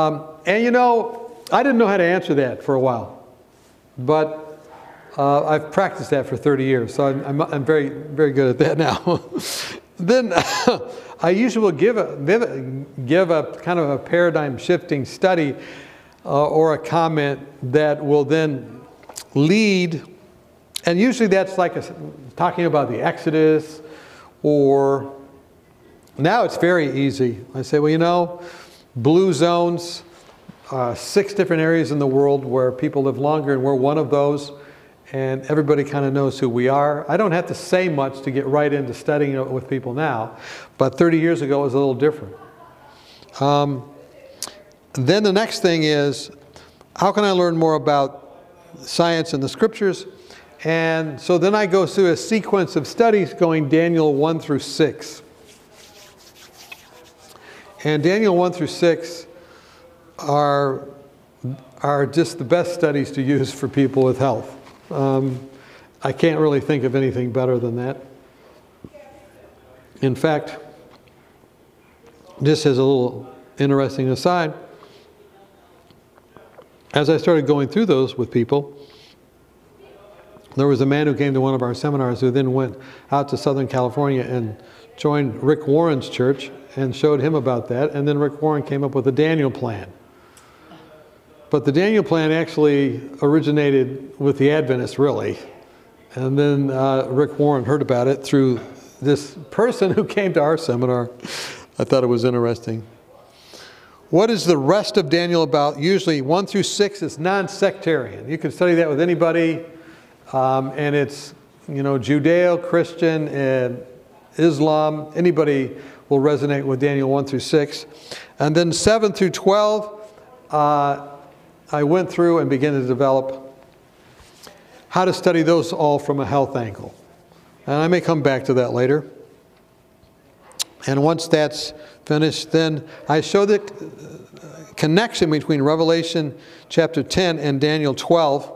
Um, and you know, I didn't know how to answer that for a while, but uh, I've practiced that for 30 years, so I'm, I'm, I'm very, very good at that now. then I usually will give a, give a kind of a paradigm shifting study uh, or a comment that will then lead, and usually that's like a, talking about the Exodus or now it's very easy. I say, well, you know, blue zones, uh, six different areas in the world where people live longer, and we're one of those, and everybody kind of knows who we are. I don't have to say much to get right into studying it with people now, but 30 years ago it was a little different. Um, then the next thing is, how can I learn more about science and the scriptures? And so then I go through a sequence of studies going Daniel 1 through 6. And Daniel 1 through 6 are, are just the best studies to use for people with health. Um, I can't really think of anything better than that. In fact, just as a little interesting aside, as I started going through those with people, there was a man who came to one of our seminars who then went out to Southern California and joined Rick Warren's church and showed him about that. And then Rick Warren came up with the Daniel Plan. But the Daniel Plan actually originated with the Adventists, really. And then uh, Rick Warren heard about it through this person who came to our seminar. I thought it was interesting. What is the rest of Daniel about? Usually 1 through 6 is non sectarian. You can study that with anybody, um, and it's, you know, Judeo Christian and Islam. Anybody will resonate with Daniel 1 through 6. And then 7 through 12, uh, I went through and began to develop how to study those all from a health angle. And I may come back to that later. And once that's finished, then I show the connection between Revelation chapter 10 and Daniel 12.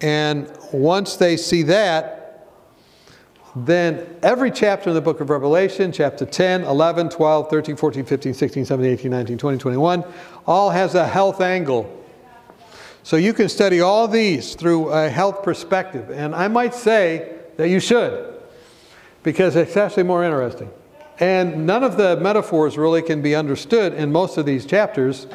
And once they see that, then every chapter in the book of Revelation, chapter 10, 11, 12, 13, 14, 15, 16, 17, 18, 19, 20, 21, all has a health angle. So you can study all these through a health perspective. And I might say that you should, because it's actually more interesting. And none of the metaphors really can be understood in most of these chapters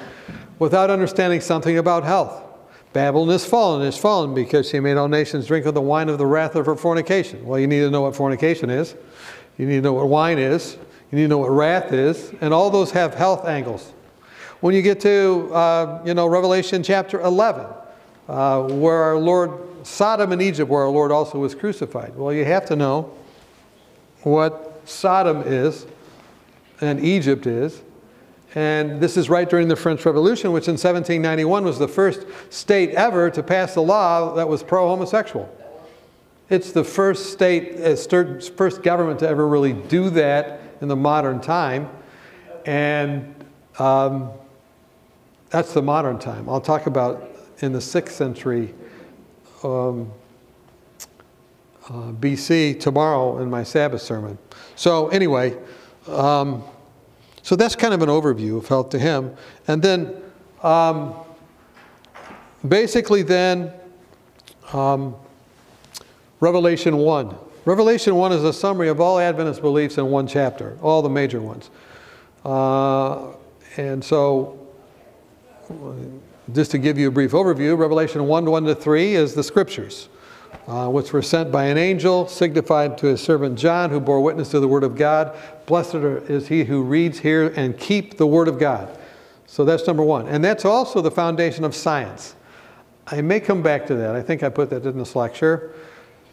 without understanding something about health. Babylon is fallen, is fallen because she made all nations drink of the wine of the wrath of her fornication. Well, you need to know what fornication is. You need to know what wine is. You need to know what wrath is. And all those have health angles. When you get to, uh, you know, Revelation chapter 11, uh, where our Lord, Sodom and Egypt, where our Lord also was crucified. Well, you have to know what Sodom is and Egypt is and this is right during the French Revolution, which in 1791 was the first state ever to pass a law that was pro homosexual. It's the first state, uh, first government to ever really do that in the modern time. And um, that's the modern time. I'll talk about in the 6th century um, uh, BC tomorrow in my Sabbath sermon. So, anyway, um, so that's kind of an overview of health to him. And then um, basically then um, Revelation 1. Revelation 1 is a summary of all Adventist beliefs in one chapter, all the major ones. Uh, and so just to give you a brief overview, Revelation 1 1 to 3 is the scriptures uh, which were sent by an angel, signified to his servant John, who bore witness to the word of God. Blessed is he who reads, hear and keep the word of God. So that's number one. And that's also the foundation of science. I may come back to that. I think I put that in this lecture.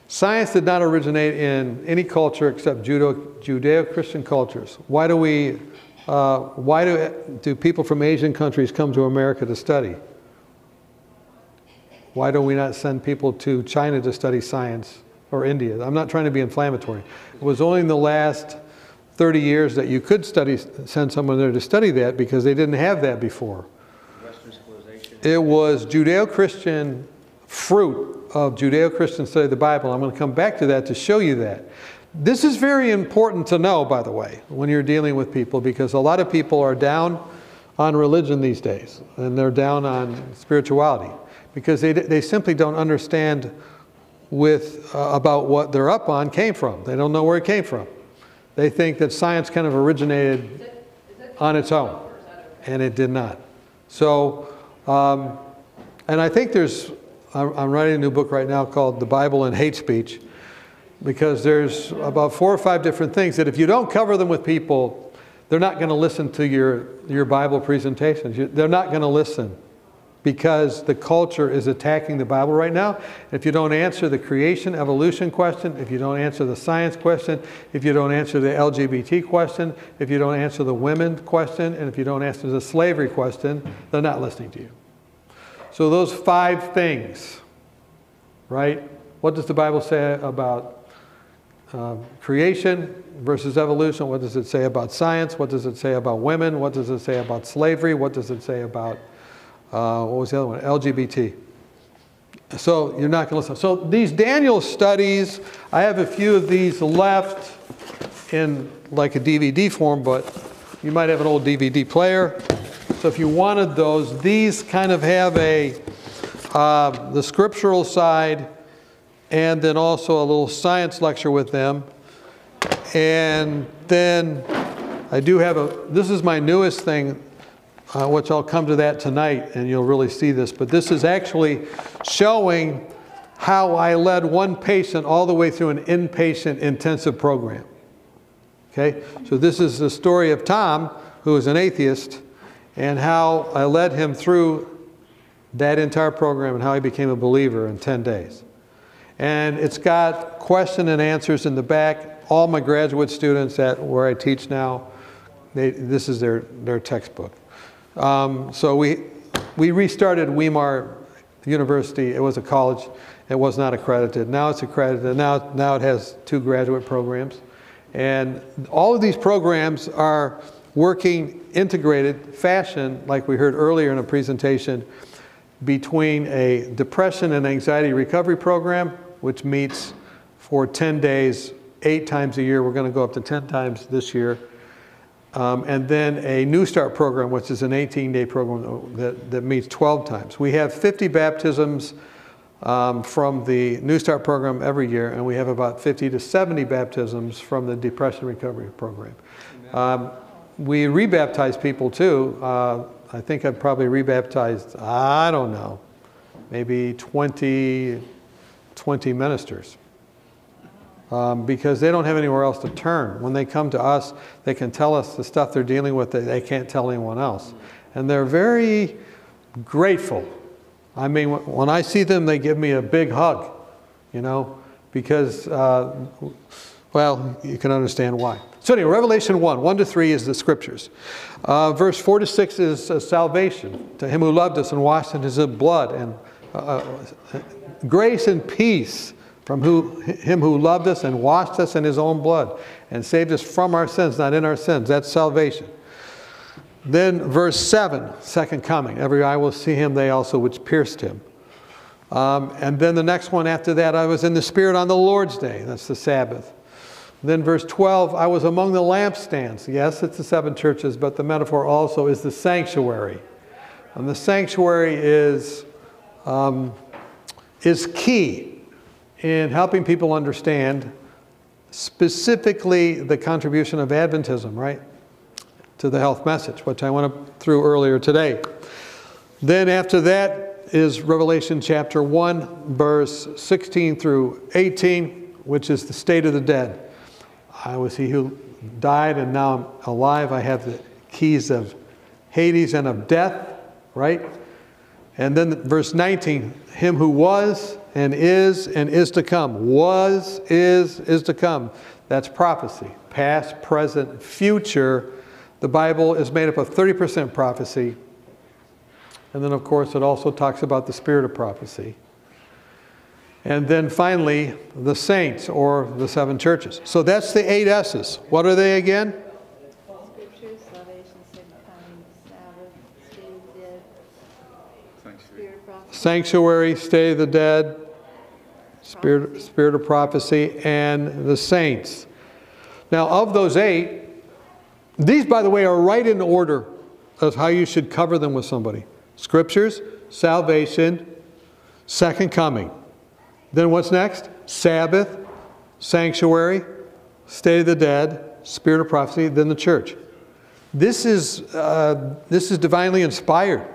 Science did not originate in any culture except Judeo Christian cultures. Why do we, uh, why do, do people from Asian countries come to America to study? Why don't we not send people to China to study science or India? I'm not trying to be inflammatory. It was only in the last 30 years that you could study, send someone there to study that because they didn't have that before. It was Judeo Christian fruit of Judeo Christian study of the Bible. I'm going to come back to that to show you that. This is very important to know, by the way, when you're dealing with people because a lot of people are down on religion these days, and they're down on spirituality because they, they simply don't understand with uh, about what they're up on came from. They don't know where it came from. They think that science kind of originated on its own, and it did not. So, um, and I think there's, I'm, I'm writing a new book right now called The Bible and Hate Speech, because there's about four or five different things that if you don't cover them with people, they're not going to listen to your, your Bible presentations. You- They're not going to listen because the culture is attacking the Bible right now. If you don't answer the creation evolution question, if you don't answer the science question, if you don't answer the LGBT question, if you don't answer the women question, and if you don't answer the slavery question, they're not listening to you. So those five things, right? What does the Bible say about um, creation versus evolution? What does it say about science? What does it say about women? What does it say about slavery? What does it say about uh, what was the other one? LGBT. So you're not going to listen. So these Daniel studies, I have a few of these left in like a DVD form, but you might have an old DVD player. So if you wanted those, these kind of have a uh, the scriptural side, and then also a little science lecture with them. And then I do have a. This is my newest thing uh, which I'll come to that tonight and you'll really see this. But this is actually showing how I led one patient all the way through an inpatient intensive program. Okay? So this is the story of Tom, who is an atheist, and how I led him through that entire program and how he became a believer in 10 days. And it's got question and answers in the back. All my graduate students at where I teach now, they, this is their, their textbook. Um, so we, we restarted Weimar University. It was a college. It was not accredited. Now it's accredited. Now, now it has two graduate programs. And all of these programs are working integrated fashion, like we heard earlier in a presentation, between a depression and anxiety recovery program, which meets for 10 days, eight times a year. We're going to go up to 10 times this year. Um, and then a New Start program, which is an 18 day program that, that meets 12 times. We have 50 baptisms um, from the New Start program every year, and we have about 50 to 70 baptisms from the Depression Recovery program. Um, we rebaptize people too. Uh, I think I've probably rebaptized, I don't know, maybe 20, 20 ministers um, because they don't have anywhere else to turn. When they come to us, they can tell us the stuff they're dealing with that they can't tell anyone else. And they're very grateful. I mean, when I see them, they give me a big hug, you know, because, uh, well, you can understand why. So, anyway, Revelation 1, 1 to 3 is the scriptures. Uh, verse 4 to 6 is uh, salvation to him who loved us and washed in his blood, and uh, uh, grace and peace from who, him who loved us and washed us in his own blood and saved us from our sins, not in our sins. That's salvation. Then, verse 7, second coming. Every eye will see him, they also which pierced him. Um, and then the next one after that, I was in the Spirit on the Lord's day. That's the Sabbath. Then, verse 12, I was among the lampstands. Yes, it's the seven churches, but the metaphor also is the sanctuary. And the sanctuary is, um, is key in helping people understand specifically the contribution of Adventism, right, to the health message, which I went through earlier today. Then after that is Revelation chapter 1, verse 16 through 18, which is the state of the dead. I was he who died and now I'm alive. I have the keys of Hades and of death, right? And then verse 19, him who was and is and is to come. Was, is, is to come. That's prophecy. Past, present, future. The Bible is made up of 30% prophecy. And then, of course, it also talks about the spirit of prophecy. And then finally, the saints or the seven churches. So that's the eight S's. What are they again? Scriptures, salvation, second coming, stay the dead, spirit of prophecy, Sanctuary, stay of the dead, spirit, spirit of prophecy, and the saints. Now, of those eight, these, by the way, are right in order of how you should cover them with somebody. Scriptures, salvation, second coming. Then what's next? Sabbath, sanctuary, state of the dead, spirit of prophecy, then the church. This is, uh, this is divinely inspired.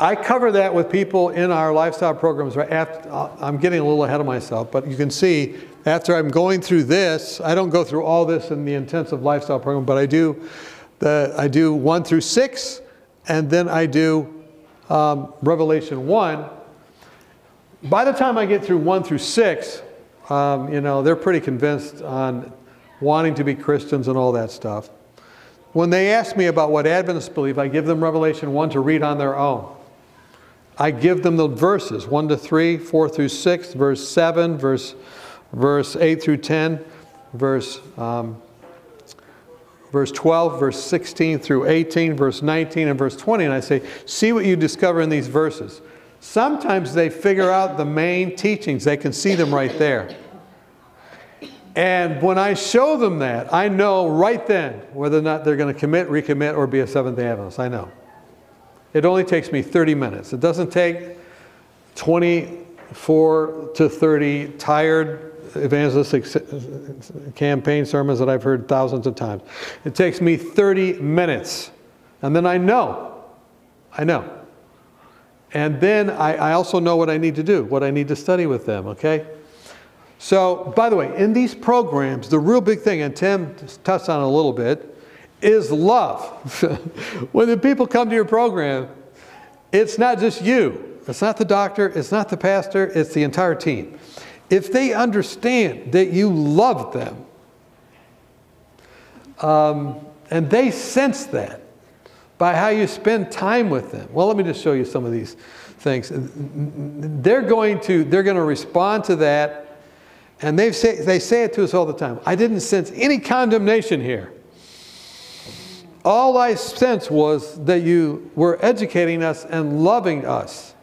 I cover that with people in our lifestyle programs. Right after, uh, I'm getting a little ahead of myself, but you can see after I'm going through this, I don't go through all this in the intensive lifestyle program, but I do the, I do one through six, and then I do um, Revelation one. By the time I get through one through six, um, you know, they're pretty convinced on wanting to be Christians and all that stuff. When they ask me about what Adventists believe, I give them Revelation 1 to read on their own. I give them the verses 1 to 3, 4 through 6, verse 7, verse, verse 8 through 10, verse, um, verse 12, verse 16 through 18, verse 19, and verse 20. And I say, see what you discover in these verses. Sometimes they figure out the main teachings, they can see them right there. And when I show them that, I know right then whether or not they're going to commit, recommit, or be a Seventh day Adventist. I know. It only takes me 30 minutes. It doesn't take 24 to 30 tired evangelistic campaign sermons that I've heard thousands of times. It takes me 30 minutes. And then I know. I know. And then I, I also know what I need to do, what I need to study with them, okay? So, by the way, in these programs, the real big thing, and Tim touched on it a little bit, is love. when the people come to your program, it's not just you. It's not the doctor, it's not the pastor, it's the entire team. If they understand that you love them, um, and they sense that, by how you spend time with them. Well, let me just show you some of these things. They're going to, they're going to respond to that, and they say, they say it to us all the time. I didn't sense any condemnation here. All I sensed was that you were educating us and loving us.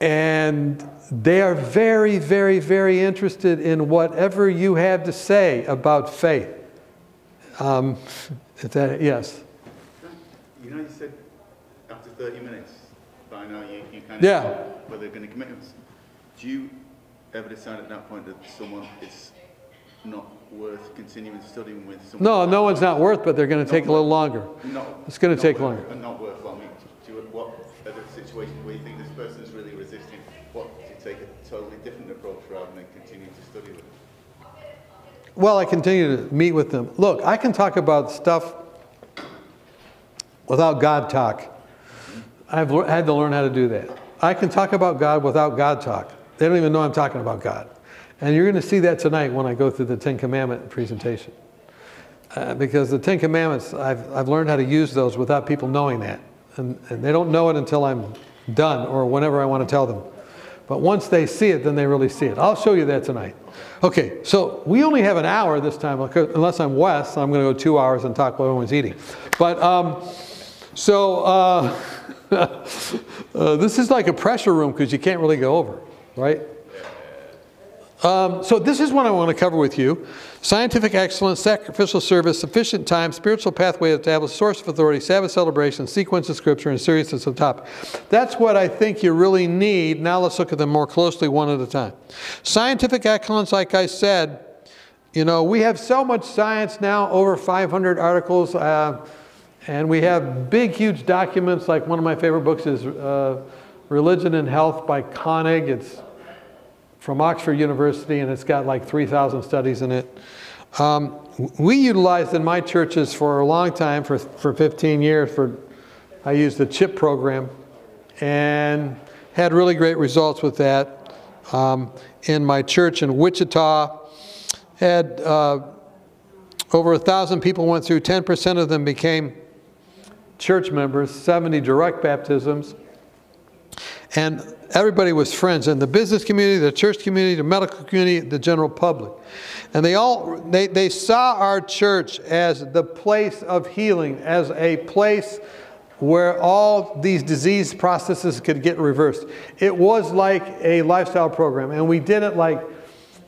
And they are very, very, very interested in whatever you have to say about faith. Um, that, yes. You know, you said after 30 minutes, by now you, you kind of Yeah. know whether they're going to commit. Do you ever decide at that point that someone is not worth continuing studying with? Someone No, no one's not worth, but they're going to take a little longer. Not, It's gonna take worth- longer. And not worth. Well, I mean, do you, what are the situations where you think this person is really resisting? What you take a totally different approach rather than continue to study with them? Well, I continue to meet with them. Look, I can talk about stuff without God talk. Mm-hmm. I've lear- had to learn how to do that. I can talk about God without God talk. They don't even know I'm talking about God. And you're going to see that tonight when I go through the Ten Commandment presentation. Uh, because the Ten Commandments, I've, I've learned how to use those without people knowing that. And, and they don't know it until I'm done or whenever I want to tell them. But once they see it, then they really see it. I'll show you that tonight. Okay, so we only have an hour this time, unless I'm Wes, I'm going to go two hours and talk while everyone's eating. But um, so uh, uh, this is like a pressure room because you can't really go over, right? Um, so this is what I want to cover with you. Scientific excellence, sacrificial service, sufficient time, spiritual pathway established, source of authority, Sabbath celebration, sequence of scripture, and seriousness of topic. That's what I think you really need. Now let's look at them more closely one at a time. Scientific excellence, like I said, you know, we have so much science now, over 500 articles, uh, and we have big, huge documents. Like one of my favorite books is uh, Religion and Health by Koenig. It's from Oxford University, and it's got like 3,000 studies in it. Um, we utilized in my churches for a long time, for, for 15 years, for I used the CHIP program, and had really great results with that. Um, in my church in Wichita, had uh, over a thousand people went through. 10% of them became church members. 70 direct baptisms and everybody was friends in the business community, the church community, the medical community, the general public. And they all they, they saw our church as the place of healing, as a place where all these disease processes could get reversed. It was like a lifestyle program, and we did it like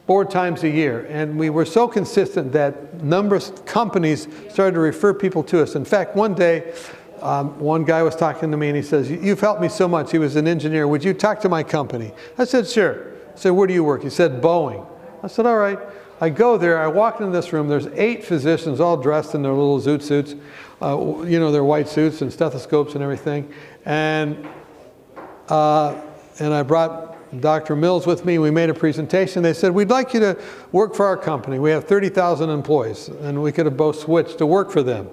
four times a year. And we were so consistent that numerous companies started to refer people to us. In fact, one day, um, one guy was talking to me and he says, You've helped me so much. He was an engineer. Would you talk to my company? I said, Sure. I said, Where do you work? He said, Boeing. I said, All right. I go there, I walk into this room, there's eight physicians all dressed in their little zoot suits, uh, you know, their white suits and stethoscopes and everything. And, uh, and I brought Dr. Mills with me. We made a presentation. They said, We'd like you to work for our company. We have 30,000 employees, and we could have both switched to work for them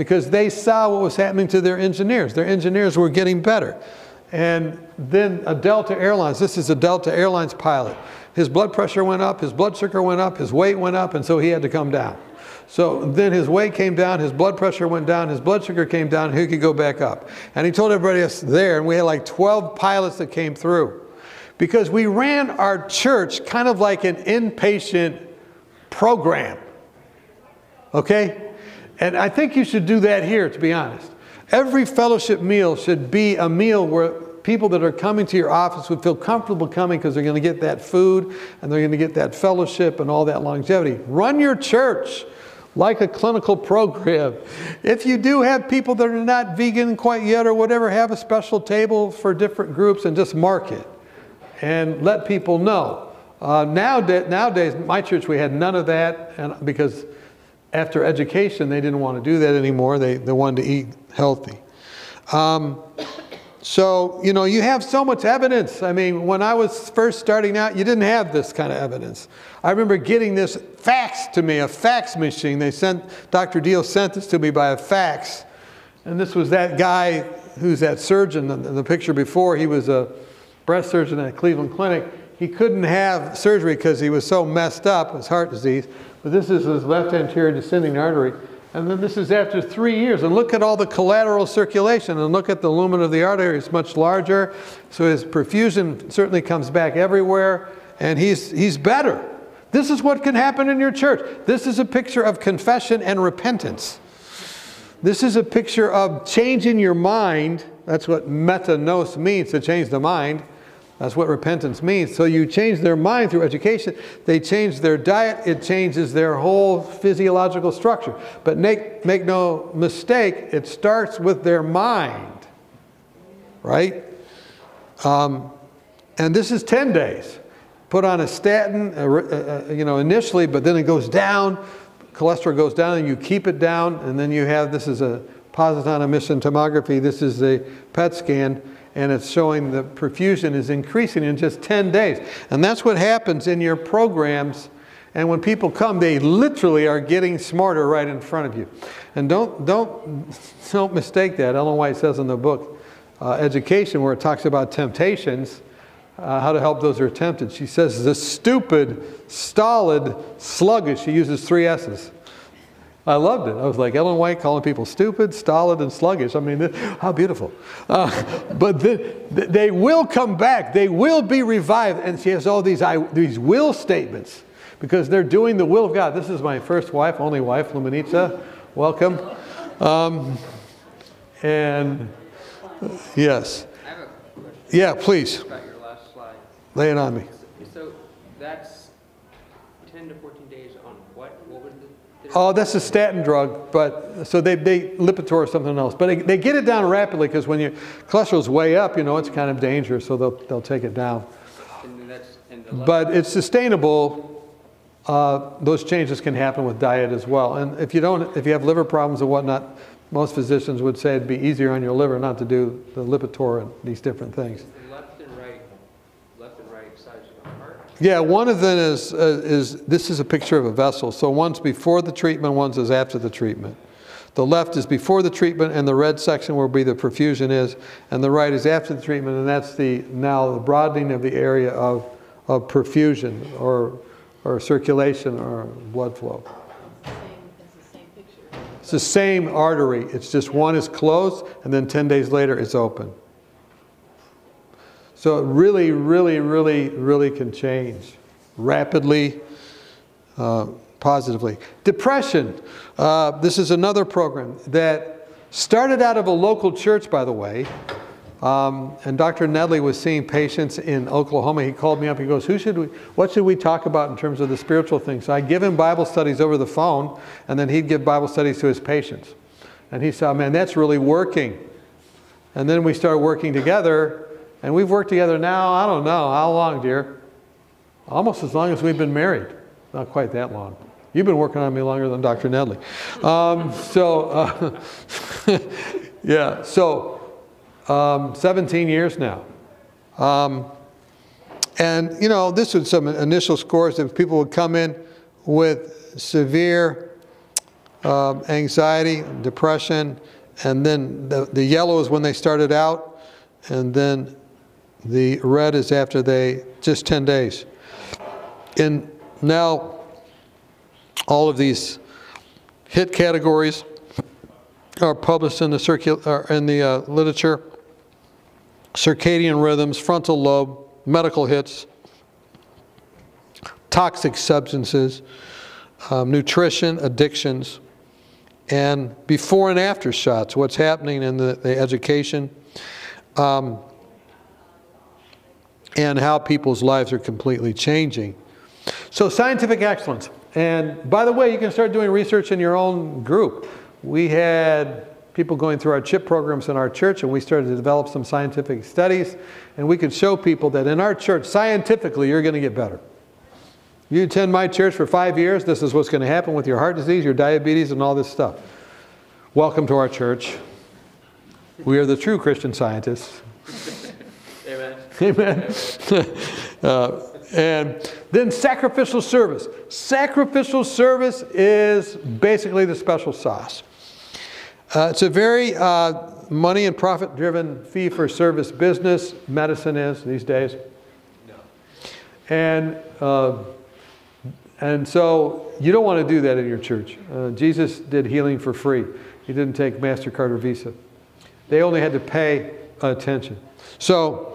because they saw what was happening to their engineers. Their engineers were getting better. And then a Delta Airlines, this is a Delta Airlines pilot. His blood pressure went up, his blood sugar went up, his weight went up, and so he had to come down. So then his weight came down, his blood pressure went down, his blood sugar came down, and he could go back up. And he told everybody else there, and we had like 12 pilots that came through. Because we ran our church kind of like an inpatient program. Okay? And I think you should do that here, to be honest. Every fellowship meal should be a meal where people that are coming to your office would feel comfortable coming because they're going to get that food and they're going to get that fellowship and all that longevity. Run your church like a clinical program. If you do have people that are not vegan quite yet or whatever, have a special table for different groups and just mark it and let people know. Uh, nowadays, nowadays, my church, we had none of that and because after education, they didn't want to do that anymore. They, they wanted to eat healthy. Um, so, you know, you have so much evidence. I mean, when I was first starting out, you didn't have this kind of evidence. I remember getting this fax to me, a fax machine. They sent, Dr. Deal sent this to me by a fax. And this was that guy who's that surgeon in the picture before. He was a breast surgeon at Cleveland Clinic. He couldn't have surgery because he was so messed up, his heart disease. But this is his left anterior descending artery. And then this is after three years. And look at all the collateral circulation and look at the lumen of the artery. It's much larger. So his perfusion certainly comes back everywhere. And he's, he's better. This is what can happen in your church. This is a picture of confession and repentance. This is a picture of changing your mind. That's what metanoia means, to change the mind. That's what repentance means. So you change their mind through education. They change their diet. It changes their whole physiological structure. But make, make no mistake, it starts with their mind, right? Um, and this is 10 days. Put on a statin, uh, uh, you know, initially, but then it goes down. Cholesterol goes down, and you keep it down. And then you have this is a positron emission tomography. This is a PET scan and it's showing the perfusion is increasing in just 10 days. And that's what happens in your programs. And when people come, they literally are getting smarter right in front of you. And don't, don't, don't mistake that. Ellen White says in the book, uh, Education, where it talks about temptations, uh, how to help those who are tempted. She says, the stupid, stolid, sluggish, she uses three S's. I loved it. I was like Ellen White calling people stupid, stolid, and sluggish. I mean, how beautiful. Uh, but the, the, they will come back. They will be revived. And she has all these, I, these will statements because they're doing the will of God. This is my first wife, only wife, Luminitza. Welcome. Um, and yes. I have a question Yeah, please. about your last slide. Lay it on me. So that's 10 to 14 days on what? What was the? Oh, that's a statin drug, but so they, they Lipitor or something else. But they, they get it down rapidly because when your cholesterol's way up, you know, it's kind of dangerous, so they'll, they'll take it down. And then that's, and the left- But it's sustainable. Uh, those changes can happen with diet as well. And if you don't, if you have liver problems or whatnot, most physicians would say it'd be easier on your liver not to do the Lipitor and these different things. the left and right, left and right sides of the heart. Yeah, one of them is, uh, is, this is a picture of a vessel. So one's before the treatment, one's is after the treatment. The left is before the treatment, and the red section will be the perfusion is, and the right is after the treatment, and that's the, now the broadening of the area of, of perfusion or, or circulation or blood flow. Same, it's the same picture. It's the same artery, it's just one is closed, and then 10 days later it's open. So it really, really, really, really can change rapidly, uh, positively. Depression. Uh, this is another program that started out of a local church, by the way. Um, and Dr. Nedley was seeing patients in Oklahoma. He called me up. He goes, "Who should we? What should we talk about in terms of the spiritual things?" So I give him Bible studies over the phone, and then he'd give Bible studies to his patients. And he said, "Man, that's really working." And then we started working together, and we've worked together now. I don't know how long, dear. Almost as long as we've been married. Not quite that long. You've been working on me longer than Dr. Nedley. Um, so, uh, yeah. So um, 17 years now. Um, and, you know, this was some initial scores that people would come in with severe um, anxiety, depression, and then the, the yellow is when they started out, and then the red is after they, just 10 days. And now, all of these hit categories are published in the, circul- in the uh, literature circadian rhythms, frontal lobe, medical hits, toxic substances, um, nutrition, addictions, and before and after shots, what's happening in the, the education, um, and how people's lives are completely changing. So, scientific excellence. And by the way, you can start doing research in your own group. We had people going through our CHIP programs in our church, and we started to develop some scientific studies, and we could show people that in our church, scientifically, you're going to get better. You attend my church for five years, this is what's going to happen with your heart disease, your diabetes, and all this stuff. Welcome to our church. We are the true Christian scientists. Amen. Uh, and then sacrificial service. Sacrificial service is basically the special sauce. Uh, it's a very uh, money and profit driven fee for service business. Medicine is these days. No. And, uh, and so you don't want to do that in your church. Uh, Jesus did healing for free, He didn't take MasterCard or Visa. They only had to pay attention. So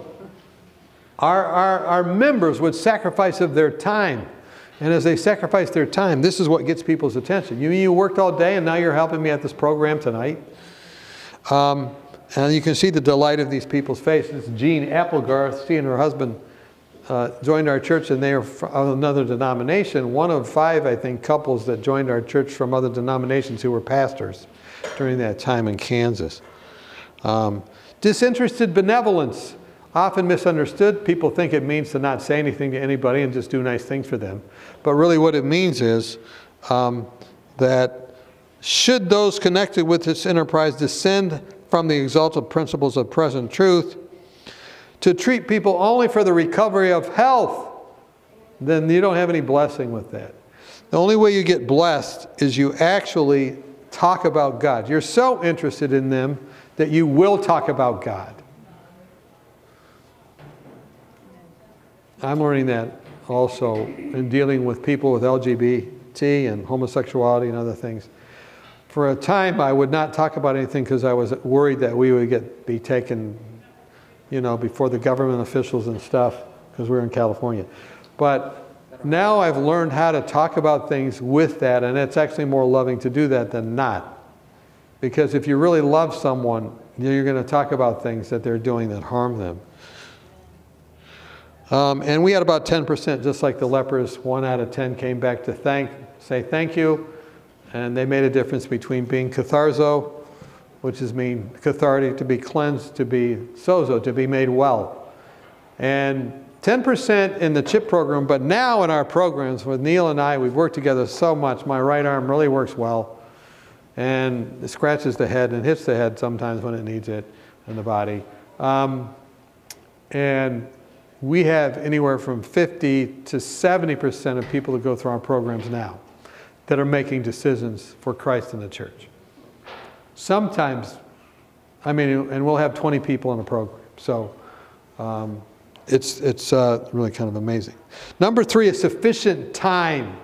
our, our, our members would sacrifice of their time and as they sacrifice their time, this is what gets people's attention. You you worked all day and now you're helping me at this program tonight. Um, and you can see the delight of these people's faces. Jean Applegarth, she and her husband uh, joined our church and they are from another denomination. One of five, I think, couples that joined our church from other denominations who were pastors during that time in Kansas. Um, disinterested benevolence often misunderstood. People think it means to not say anything to anybody and just do nice things for them. But really, what it means is um, that should those connected with this enterprise descend from the exalted principles of present truth to treat people only for the recovery of health, then you don't have any blessing with that. The only way you get blessed is you actually talk about God. You're so interested in them that you will talk about God. I'm learning that also in dealing with people with LGBT and homosexuality and other things. For a time, I would not talk about anything because I was worried that we would get be taken, you know, before the government officials and stuff because we're in California. But now I've learned how to talk about things with that, and it's actually more loving to do that than not. Because if you really love someone, you're going to talk about things that they're doing that harm them. Um, and we had about 10%, just like the lepers. One out of 10 came back to thank, say thank you. And they made a difference between being catharzo, which is mean cathartic, to be cleansed, to be sozo, to be made well. And 10% in the CHIP program, but now in our programs with Neil and I, we've worked together so much. My right arm really works well. And it scratches the head and hits the head sometimes when it needs it in the body. Um, and we have anywhere from 50 to 70% of people that go through our programs now that are making decisions for Christ in the church. Sometimes, I mean, and we'll have 20 people in a program. So um, it's, it's uh, really kind of amazing. Number three is sufficient time.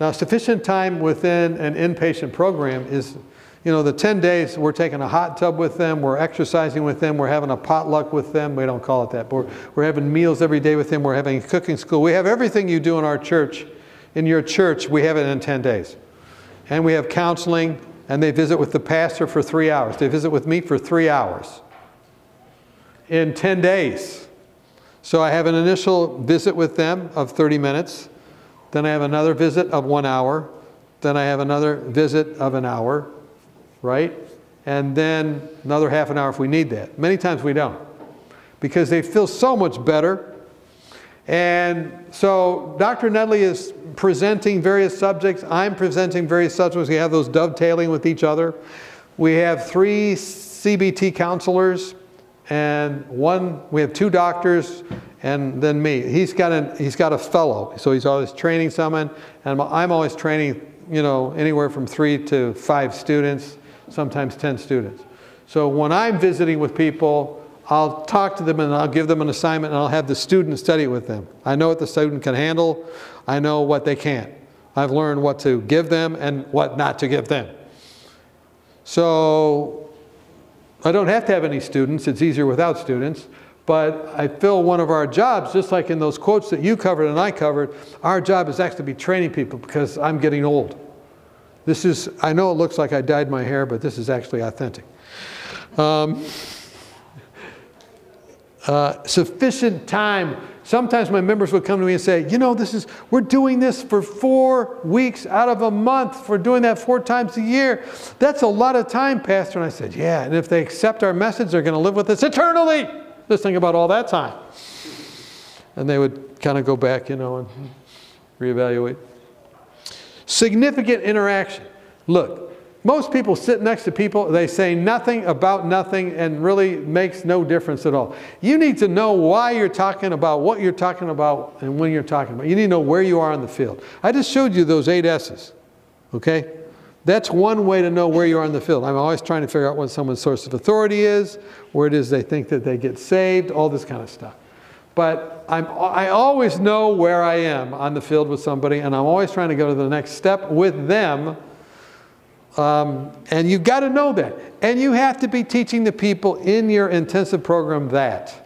Now, sufficient time within an inpatient program is you know, the 10 days, we're taking a hot tub with them, we're exercising with them, we're having a potluck with them. We don't call it that, but we're, we're having meals every day with them, we're having cooking school. We have everything you do in our church, in your church, we have it in 10 days. And we have counseling, and they visit with the pastor for three hours. They visit with me for three hours. in 10 days. So I have an initial visit with them of 30 minutes. Then I have another visit of one hour. Then I have another visit of an hour, right? And then another half an hour if we need that. Many times we don't because they feel so much better. And so Dr. Nedley is presenting various subjects. I'm presenting various subjects. We have those dovetailing with each other. We have three CBT counselors and one, we have two doctors and then me. He's got, an, he's got a fellow, so he's always training someone. And I'm always training, you know, anywhere from three to five students, sometimes 10 students. So when I'm visiting with people, I'll talk to them and I'll give them an assignment and I'll have the student study with them. I know what the student can handle. I know what they can't. I've learned what to give them and what not to give them. So I don't have to have any students. It's easier without students. But I feel one of our jobs, just like in those quotes that you covered and I covered, our job is actually to be training people because I'm getting old. This is, I know it looks like I dyed my hair, but this is actually authentic. Um, uh, sufficient time. Sometimes my members would come to me and say, you know, this is, we're doing this for four weeks out of a month. We're doing that four times a year. That's a lot of time, Pastor. And I said, yeah, and if they accept our message, they're going to live with us eternally. Just think about all that time. And they would kind of go back, you know, and reevaluate. Significant interaction. Look, most people sit next to people, they say nothing about nothing and really makes no difference at all. You need to know why you're talking about what you're talking about and when you're talking about. You need to know where you are in the field. I just showed you those eight S's, okay? That's one way to know where you are in the field. I'm always trying to figure out what someone's source of authority is, where it is they think that they get saved, all this kind of stuff. But I'm, I always know where I am on the field with somebody, and I'm always trying to go to the next step with them um, and you've got to know that. And you have to be teaching the people in your intensive program that.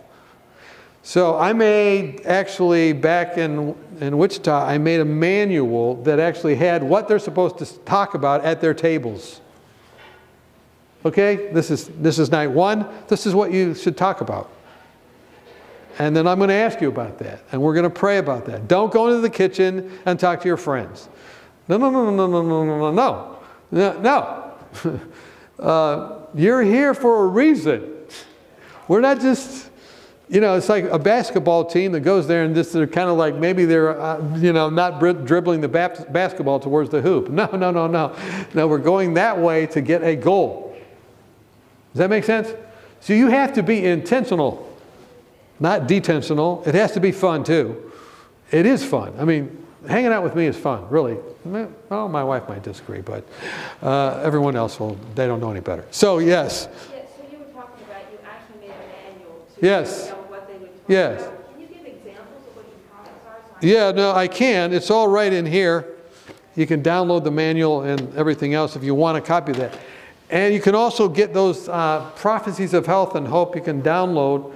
So I made, actually, back in, in Wichita, I made a manual that actually had what they're supposed to talk about at their tables. Okay, this is, this is night one. This is what you should talk about. And then I'm going to ask you about that. And we're going to pray about that. Don't go into the kitchen and talk to your friends. No, no, no, no, no, no, no, no, no. No, uh, you're here for a reason. We're not just, you know, it's like a basketball team that goes there and just they're kind of like maybe they're, uh, you know, not dribbling the basketball towards the hoop. No, no, no, no. No, we're going that way to get a goal. Does that make sense? So you have to be intentional, not detentional. It has to be fun too. It is fun. I mean, hanging out with me is fun, really. Well, my wife might disagree, but uh, everyone else will, they don't know any better. So, yes. Yeah, so you were talking about, you actually made a manual to yes. know, what they would yes. about. Can you give examples of what your products are? So yeah, no, I can. It's all right in here. You can download the manual and everything else if you want to copy that. And you can also get those uh, prophecies of health and hope you can download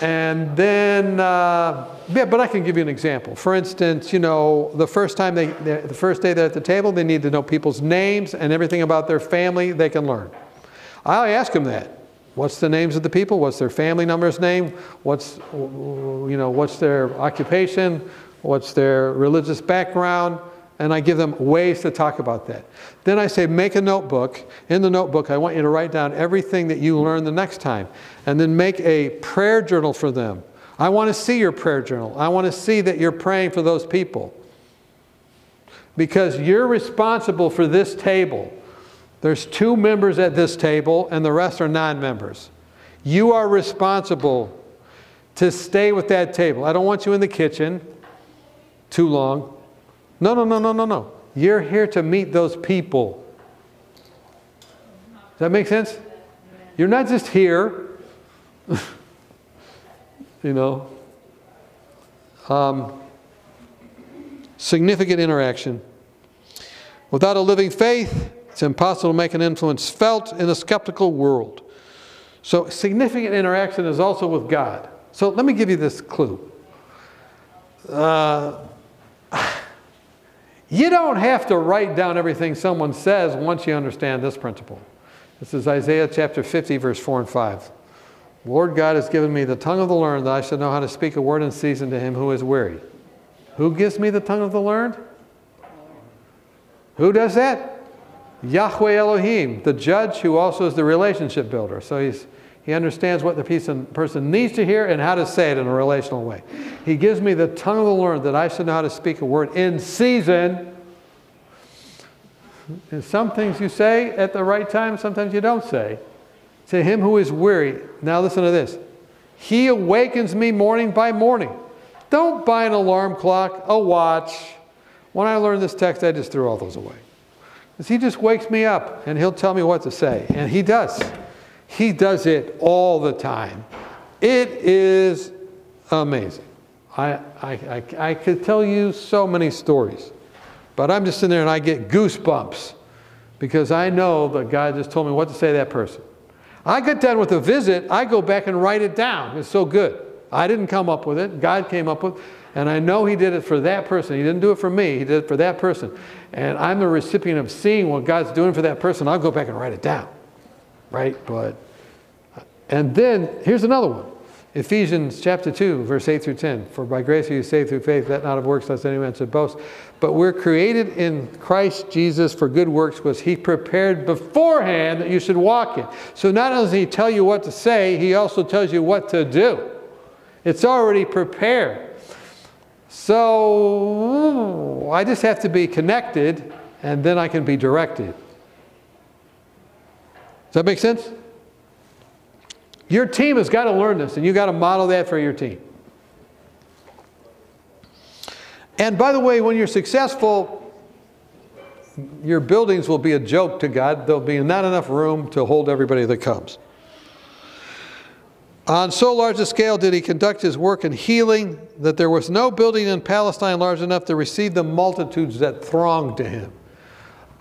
and then, uh, yeah, but I can give you an example. For instance, you know, the first time they, the first day they're at the table, they need to know people's names and everything about their family they can learn. I ask them that. What's the names of the people? What's their family number's name? What's, you know, what's their occupation? What's their religious background? And I give them ways to talk about that. Then I say, make a notebook. In the notebook, I want you to write down everything that you learn the next time, and then make a prayer journal for them. I want to see your prayer journal. I want to see that you're praying for those people. Because you're responsible for this table. There's two members at this table, and the rest are non members. You are responsible to stay with that table. I don't want you in the kitchen too long. No, no, no, no, no, no. You're here to meet those people. Does that make sense? You're not just here, you know. Um, significant interaction. Without a living faith, it's impossible to make an influence felt in a skeptical world. So, significant interaction is also with God. So, let me give you this clue. Uh, you don't have to write down everything someone says once you understand this principle. This is Isaiah chapter 50, verse 4 and 5. Lord God has given me the tongue of the learned that I should know how to speak a word in season to him who is weary. Who gives me the tongue of the learned? Who does that? Yahweh Elohim, the judge who also is the relationship builder. So he's, he understands what the person needs to hear and how to say it in a relational way. He gives me the tongue of the learned that I should know how to speak a word in season. And some things you say at the right time, sometimes you don't say. To him who is weary. Now listen to this. He awakens me morning by morning. Don't buy an alarm clock, a watch. When I learned this text, I just threw all those away. Because he just wakes me up and he'll tell me what to say. And he does. He does it all the time. It is amazing. I, I, I, I could tell you so many stories, but I'm just sitting there and I get goosebumps because I know that God just told me what to say to that person. I get done with a visit, I go back and write it down. It's so good. I didn't come up with it, God came up with it. And I know He did it for that person. He didn't do it for me, He did it for that person. And I'm the recipient of seeing what God's doing for that person. I'll go back and write it down. Right? But, and then here's another one Ephesians chapter 2, verse 8 through 10. For by grace are you saved through faith, that not of works, lest any man should boast. But we're created in Christ Jesus for good works, was He prepared beforehand that you should walk in. So not only does He tell you what to say, He also tells you what to do. It's already prepared. So I just have to be connected and then I can be directed. That make sense? Your team has got to learn this and you got to model that for your team. And by the way, when you're successful, your buildings will be a joke to God. There'll be not enough room to hold everybody that comes. On so large a scale did he conduct his work in healing that there was no building in Palestine large enough to receive the multitudes that thronged to him.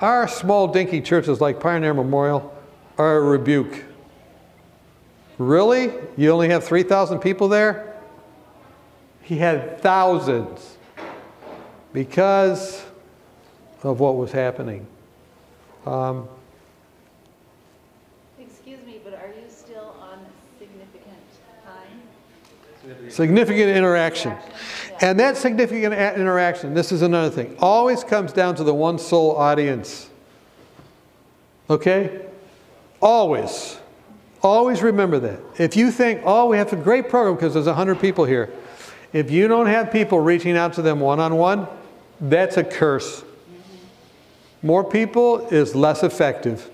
Our small dinky churches like Pioneer Memorial are a rebuke. Really? You only have 3,000 people there? He had thousands because of what was happening. Um, Excuse me, but are you still on Significant time? Significant, significant interaction. And that significant interaction, this is another thing, always comes down to the one soul audience. Okay? Always. Always remember that. If you think, oh, we have a great program because there's 100 people here, if you don't have people reaching out to them one on one, that's a curse. More people is less effective.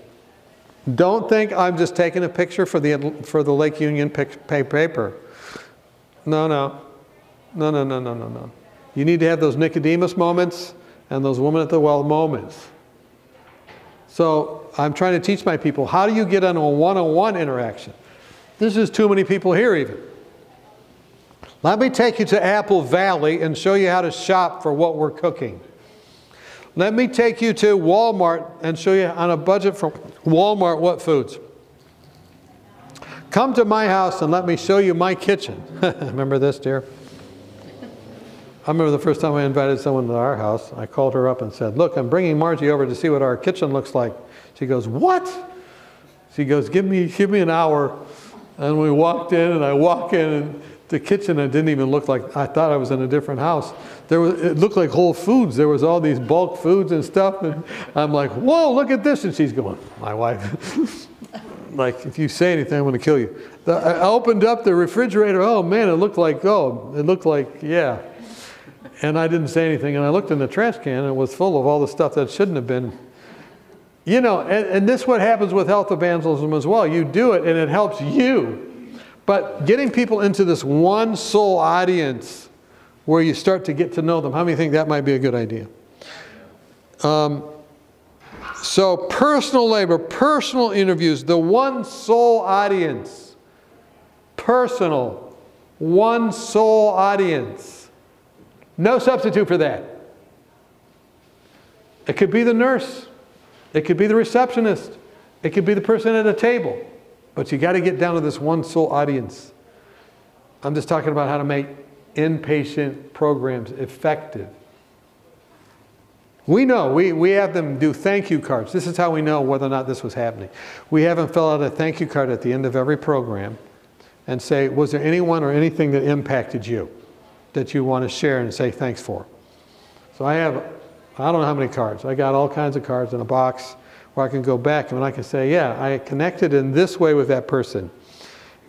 Don't think I'm just taking a picture for the, for the Lake Union paper. No, no. No, no, no, no, no, no. You need to have those Nicodemus moments and those woman at the well moments. So I'm trying to teach my people how do you get on a one on one interaction? This is too many people here, even. Let me take you to Apple Valley and show you how to shop for what we're cooking. Let me take you to Walmart and show you on a budget from Walmart what foods. Come to my house and let me show you my kitchen. remember this, dear? I remember the first time I invited someone to our house. I called her up and said, Look, I'm bringing Margie over to see what our kitchen looks like. She goes, What? She goes, Give me, give me an hour. And we walked in, and I walk in, and the kitchen it didn't even look like I thought I was in a different house. There was, it looked like Whole Foods. There was all these bulk foods and stuff, and I'm like, "Whoa, look at this!" And she's going, "My wife." like, if you say anything, I'm going to kill you. The, I opened up the refrigerator. Oh man, it looked like oh, it looked like yeah. And I didn't say anything. And I looked in the trash can, and it was full of all the stuff that shouldn't have been. You know, and, and this is what happens with health evangelism as well. You do it, and it helps you. But getting people into this one soul audience where you start to get to know them, how many think that might be a good idea? Um, so, personal labor, personal interviews, the one soul audience. Personal, one soul audience. No substitute for that. It could be the nurse, it could be the receptionist, it could be the person at a table. But you got to get down to this one soul audience. I'm just talking about how to make inpatient programs effective. We know, we, we have them do thank you cards. This is how we know whether or not this was happening. We have them fill out a thank you card at the end of every program. and say, Was there anyone or anything that impacted you that you want to share and say thanks for? So I have, I don't know how many cards. I got all kinds of cards in a box where I can go back and I can say, Yeah, I connected in this way with that person.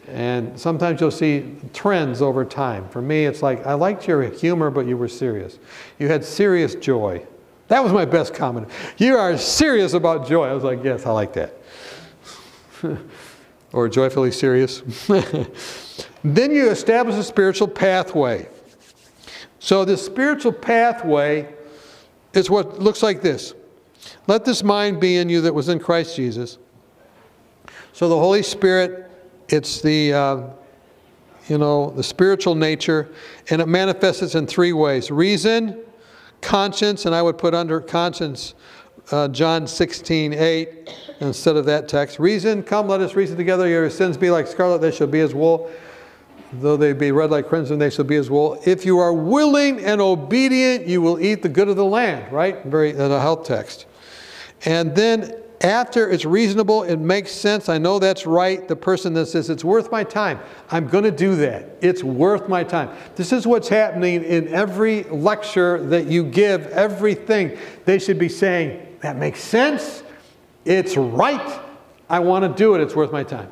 And sometimes you'll see trends over time. For me, it's like, I liked your humor, but you were serious. You had serious joy. That was my best comment. You are serious about joy. I was like, yes, I like that. or joyfully serious. then you establish a spiritual pathway. So, the spiritual pathway is what looks like this Let this mind be in you that was in Christ Jesus. So, the Holy Spirit, it's the. Uh, you know, the spiritual nature, and it manifests in three ways reason, conscience, and I would put under conscience uh, John 16, 8 instead of that text. Reason, come, let us reason together. Your sins be like scarlet, they shall be as wool. Though they be red like crimson, they shall be as wool. If you are willing and obedient, you will eat the good of the land, right? Very, in a health text. And then after it's reasonable, it makes sense, I know that's right, the person that says, it's worth my time, I'm going to do that. It's worth my time. This is what's happening in every lecture that you give, everything. They should be saying, that makes sense, it's right, I want to do it, it's worth my time.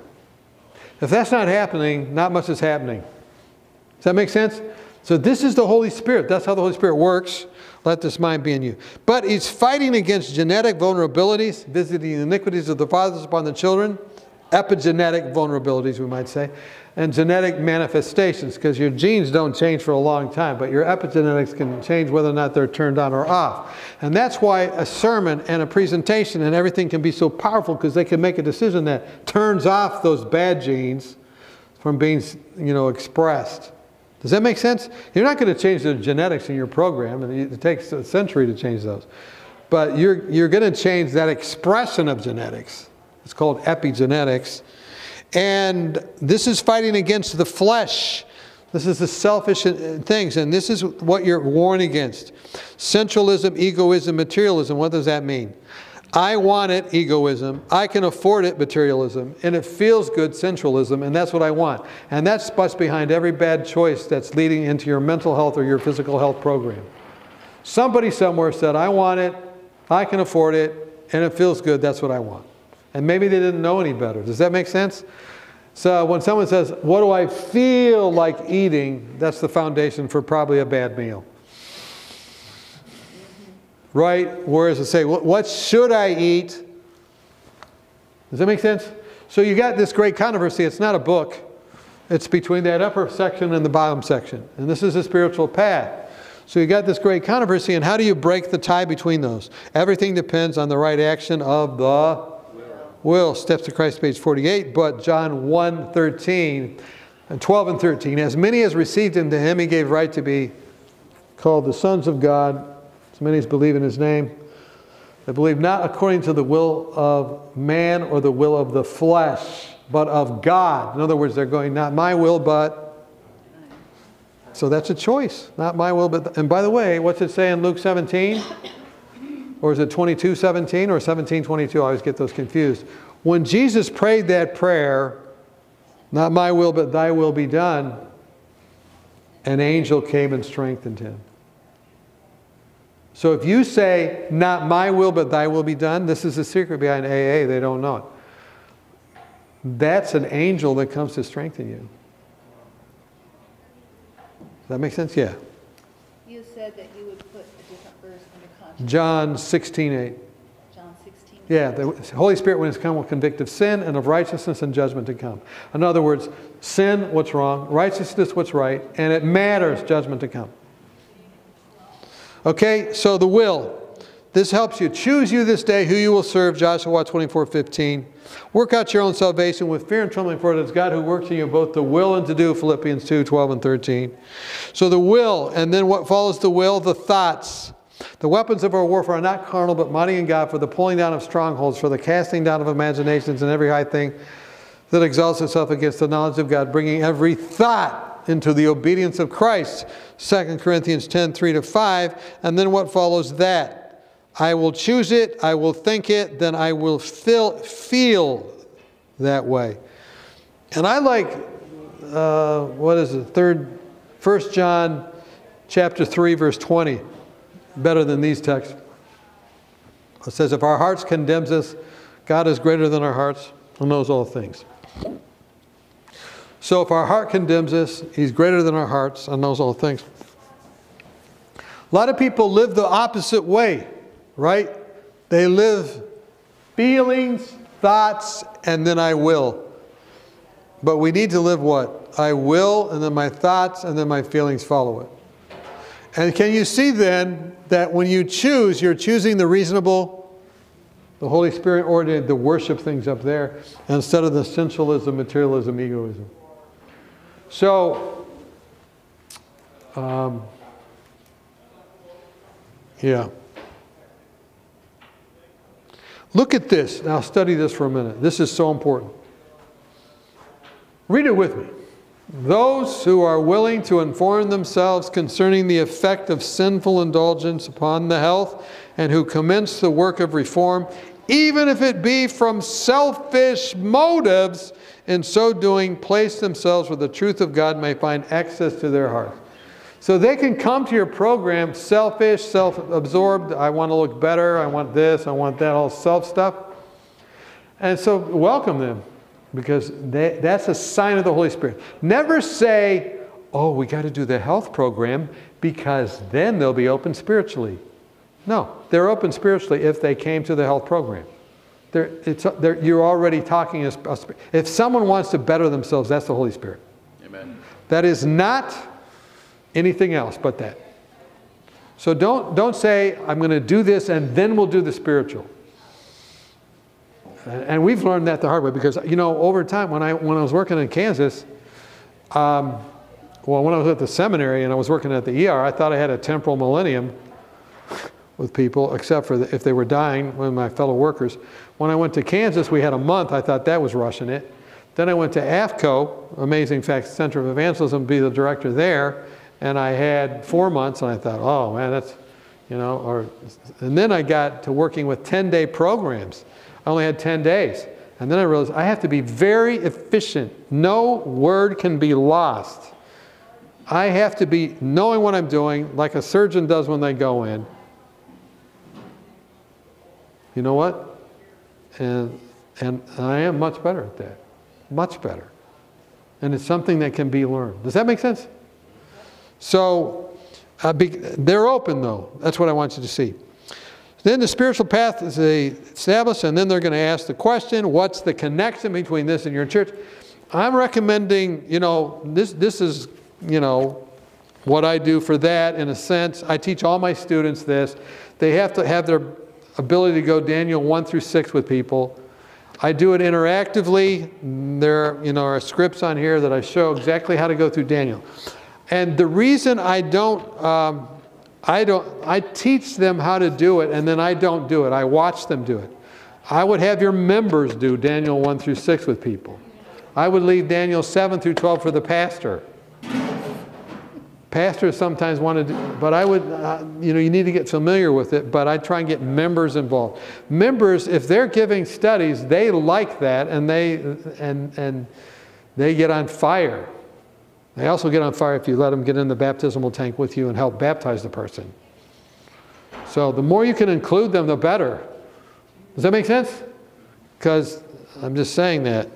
If that's not happening, not much is happening. Does that make sense? So, this is the Holy Spirit. That's how the Holy Spirit works. Let this mind be in you. But he's fighting against genetic vulnerabilities, visiting the iniquities of the fathers upon the children, epigenetic vulnerabilities, we might say, and genetic manifestations, because your genes don't change for a long time, but your epigenetics can change whether or not they're turned on or off. And that's why a sermon and a presentation and everything can be so powerful, because they can make a decision that turns off those bad genes from being you know, expressed. Does that make sense? You're not going to change the genetics in your program, and it takes a century to change those. But you're, you're going to change that expression of genetics. It's called epigenetics. And this is fighting against the flesh. This is the selfish things, and this is what you're warned against. Sensualism, egoism, materialism. What does that mean? I want it, egoism. I can afford it, materialism. And it feels good, sensualism, and that's what I want. And that's what's behind every bad choice that's leading into your mental health or your physical health program. Somebody somewhere said, I want it, I can afford it, and it feels good, that's what I want. And maybe they didn't know any better. Does that make sense? So when someone says, What do I feel like eating? That's the foundation for probably a bad meal right? Whereas to say, what should I eat? Does that make sense? So you got this great controversy. It's not a book. It's between that upper section and the bottom section. And this is a spiritual path. So you got this great controversy, and how do you break the tie between those? Everything depends on the right action of the will. Steps to Christ, page 48. But John 1 13 and 12 and 13. As many as received him, to him he gave right to be called the sons of God as many as believe in his name. They believe not according to the will of man or the will of the flesh, but of God. In other words, they're going, not my will, but. So that's a choice. Not my will, but. And by the way, what's it say in Luke 17? Or is it 22 17 or 17 22? I always get those confused. When Jesus prayed that prayer, not my will, but thy will be done, an angel came and strengthened him. So if you say, not my will, but thy will be done, this is the secret behind AA, they don't know it. That's an angel that comes to strengthen you. Does that make sense? Yeah. You said that you would put a different verse under conscience. John 16, 8. John 16. Yeah, the Holy Spirit, when it's come, will convict of sin and of righteousness and judgment to come. In other words, sin, what's wrong, righteousness, what's right, and it matters, judgment to come. Okay, so the will. This helps you. Choose you this day who you will serve, Joshua 24 15. Work out your own salvation with fear and trembling, for it is God who works in you both the will and to do, Philippians 2 12 and 13. So the will, and then what follows the will? The thoughts. The weapons of our warfare are not carnal, but mighty in God for the pulling down of strongholds, for the casting down of imaginations and every high thing that exalts itself against the knowledge of God, bringing every thought into the obedience of Christ. 2 Corinthians 10 3 to 5. And then what follows that? I will choose it, I will think it, then I will feel, feel that way. And I like uh, what is it, third, First John chapter 3, verse 20, better than these texts. It says, if our hearts condemns us, God is greater than our hearts and knows all things. So if our heart condemns us, he's greater than our hearts and knows all things. A lot of people live the opposite way, right? They live feelings, thoughts, and then I will. But we need to live what? I will, and then my thoughts, and then my feelings follow it. And can you see then that when you choose, you're choosing the reasonable, the Holy Spirit ordained the worship things up there instead of the sensualism, materialism, egoism. So, um, yeah. Look at this. Now, study this for a minute. This is so important. Read it with me. Those who are willing to inform themselves concerning the effect of sinful indulgence upon the health and who commence the work of reform, even if it be from selfish motives, in so doing, place themselves where the truth of God may find access to their hearts. So they can come to your program selfish, self absorbed. I want to look better. I want this. I want that, all self stuff. And so welcome them because they, that's a sign of the Holy Spirit. Never say, oh, we got to do the health program because then they'll be open spiritually. No, they're open spiritually if they came to the health program. They're, it's, they're, you're already talking as if someone wants to better themselves, that's the Holy Spirit. Amen. That is not anything else but that. So don't, don't say, I'm going to do this and then we'll do the spiritual. And we've learned that the hard way because, you know, over time, when I, when I was working in Kansas, um, well, when I was at the seminary and I was working at the ER, I thought I had a temporal millennium with people, except for the, if they were dying, one of my fellow workers. When I went to Kansas, we had a month. I thought that was rushing it. Then I went to AFCO, Amazing Facts Center of Evangelism, be the director there, and I had four months, and I thought, oh man, that's, you know, or, and then I got to working with 10 day programs. I only had 10 days. And then I realized I have to be very efficient. No word can be lost. I have to be knowing what I'm doing, like a surgeon does when they go in. You know what? And, and I am much better at that. Much better. And it's something that can be learned. Does that make sense? So uh, be, they're open, though. That's what I want you to see. Then the spiritual path is established, and then they're going to ask the question what's the connection between this and your church? I'm recommending, you know, this, this is, you know, what I do for that in a sense. I teach all my students this. They have to have their ability to go Daniel 1 through 6 with people. I do it interactively. There you know, are scripts on here that I show exactly how to go through Daniel. And the reason I don't um, I don't, I teach them how to do it and then I don't do it. I watch them do it. I would have your members do Daniel 1 through 6 with people. I would leave Daniel 7 through 12 for the pastor. Pastors sometimes want to but I would, uh, you know, you need to get familiar with it, but I try and get members involved. Members, if they're giving studies, they like that and they, and, and they get on fire. They also get on fire if you let them get in the baptismal tank with you and help baptize the person. So the more you can include them, the better. Does that make sense? Because I'm just saying that.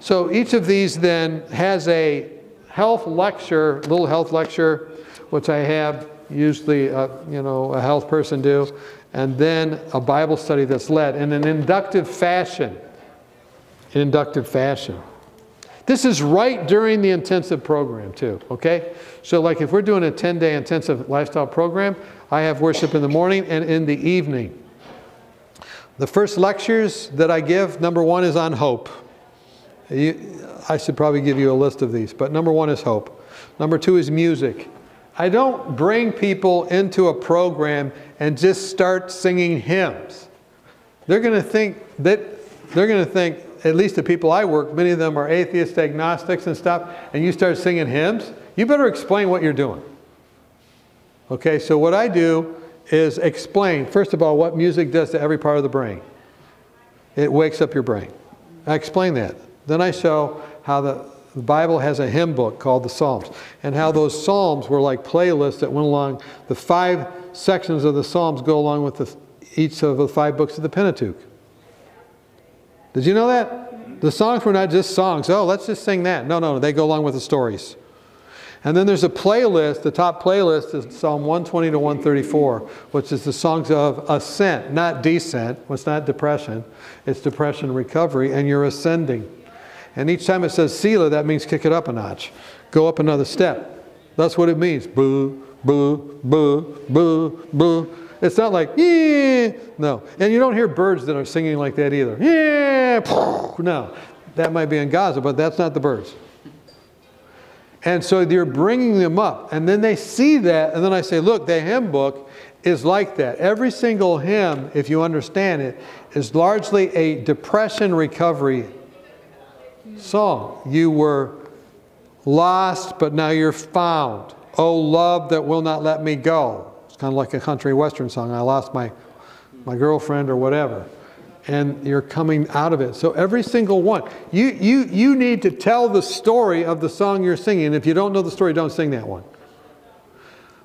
So each of these then has a health lecture, little health lecture, which I have usually, uh, you know, a health person do, and then a Bible study that's led in an inductive fashion. In inductive fashion. This is right during the intensive program, too, okay? So, like if we're doing a 10 day intensive lifestyle program, I have worship in the morning and in the evening. The first lectures that I give, number one is on hope. You, I should probably give you a list of these, but number one is hope. Number two is music. I don't bring people into a program and just start singing hymns. They're going to think that they're going to think at least the people I work, many of them are atheists, agnostics, and stuff, and you start singing hymns, you better explain what you're doing. Okay, so what I do is explain, first of all, what music does to every part of the brain. It wakes up your brain. I explain that. Then I show how the, the Bible has a hymn book called the Psalms, and how those Psalms were like playlists that went along. The five sections of the Psalms go along with the, each of the five books of the Pentateuch. Did you know that? The songs were not just songs. Oh, let's just sing that. No, no, they go along with the stories. And then there's a playlist. The top playlist is Psalm 120 to 134, which is the songs of ascent, not descent. Well, It's not depression, it's depression recovery, and you're ascending. And each time it says Selah, that means kick it up a notch, go up another step. That's what it means. Boo, boo, boo, boo, boo. It's not like, yeah, no. And you don't hear birds that are singing like that either. Yeah, no. That might be in Gaza, but that's not the birds. And so you're bringing them up. And then they see that, and then I say, look, the hymn book is like that. Every single hymn, if you understand it, is largely a depression recovery song. You were lost, but now you're found. Oh, love that will not let me go. Kind of like a country western song. I lost my, my girlfriend or whatever. And you're coming out of it. So every single one, you, you, you need to tell the story of the song you're singing. If you don't know the story, don't sing that one.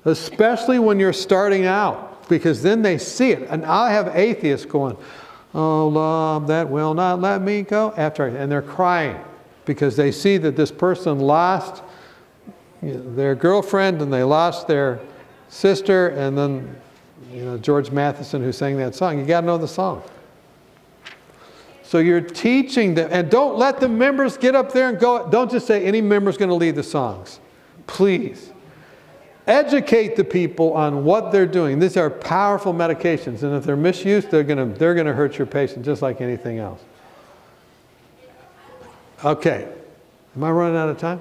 Especially when you're starting out, because then they see it. And I have atheists going, Oh, love that will not let me go. After, and they're crying because they see that this person lost their girlfriend and they lost their sister, and then you know George Matheson who sang that song. You got to know the song. So you're teaching them, and don't let the members get up there and go. Don't just say any member's going to lead the songs. Please educate the people on what they're doing. These are powerful medications, and if they're misused, they're going to they're going to hurt your patient just like anything else. Okay, am I running out of time?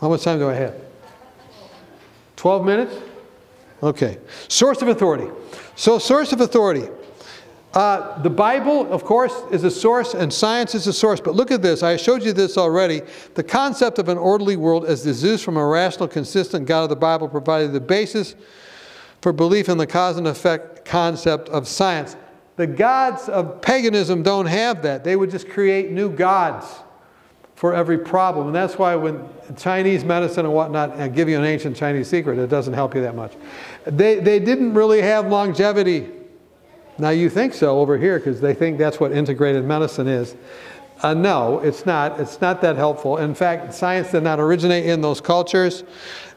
How much time do I have? 12 minutes? Okay. Source of authority. So, source of authority. Uh, the Bible, of course, is a source and science is a source. But look at this. I showed you this already. The concept of an orderly world as the Zeus from a rational, consistent God of the Bible provided the basis for belief in the cause and effect concept of science. The gods of paganism don't have that. They would just create new gods for every problem. And that's why when Chinese medicine and whatnot, and give you an ancient Chinese secret, it doesn't help you that much. They, they didn't really have longevity. Now you think so over here because they think that's what integrated medicine is. Uh, no, it's not. It's not that helpful. In fact, science did not originate in those cultures.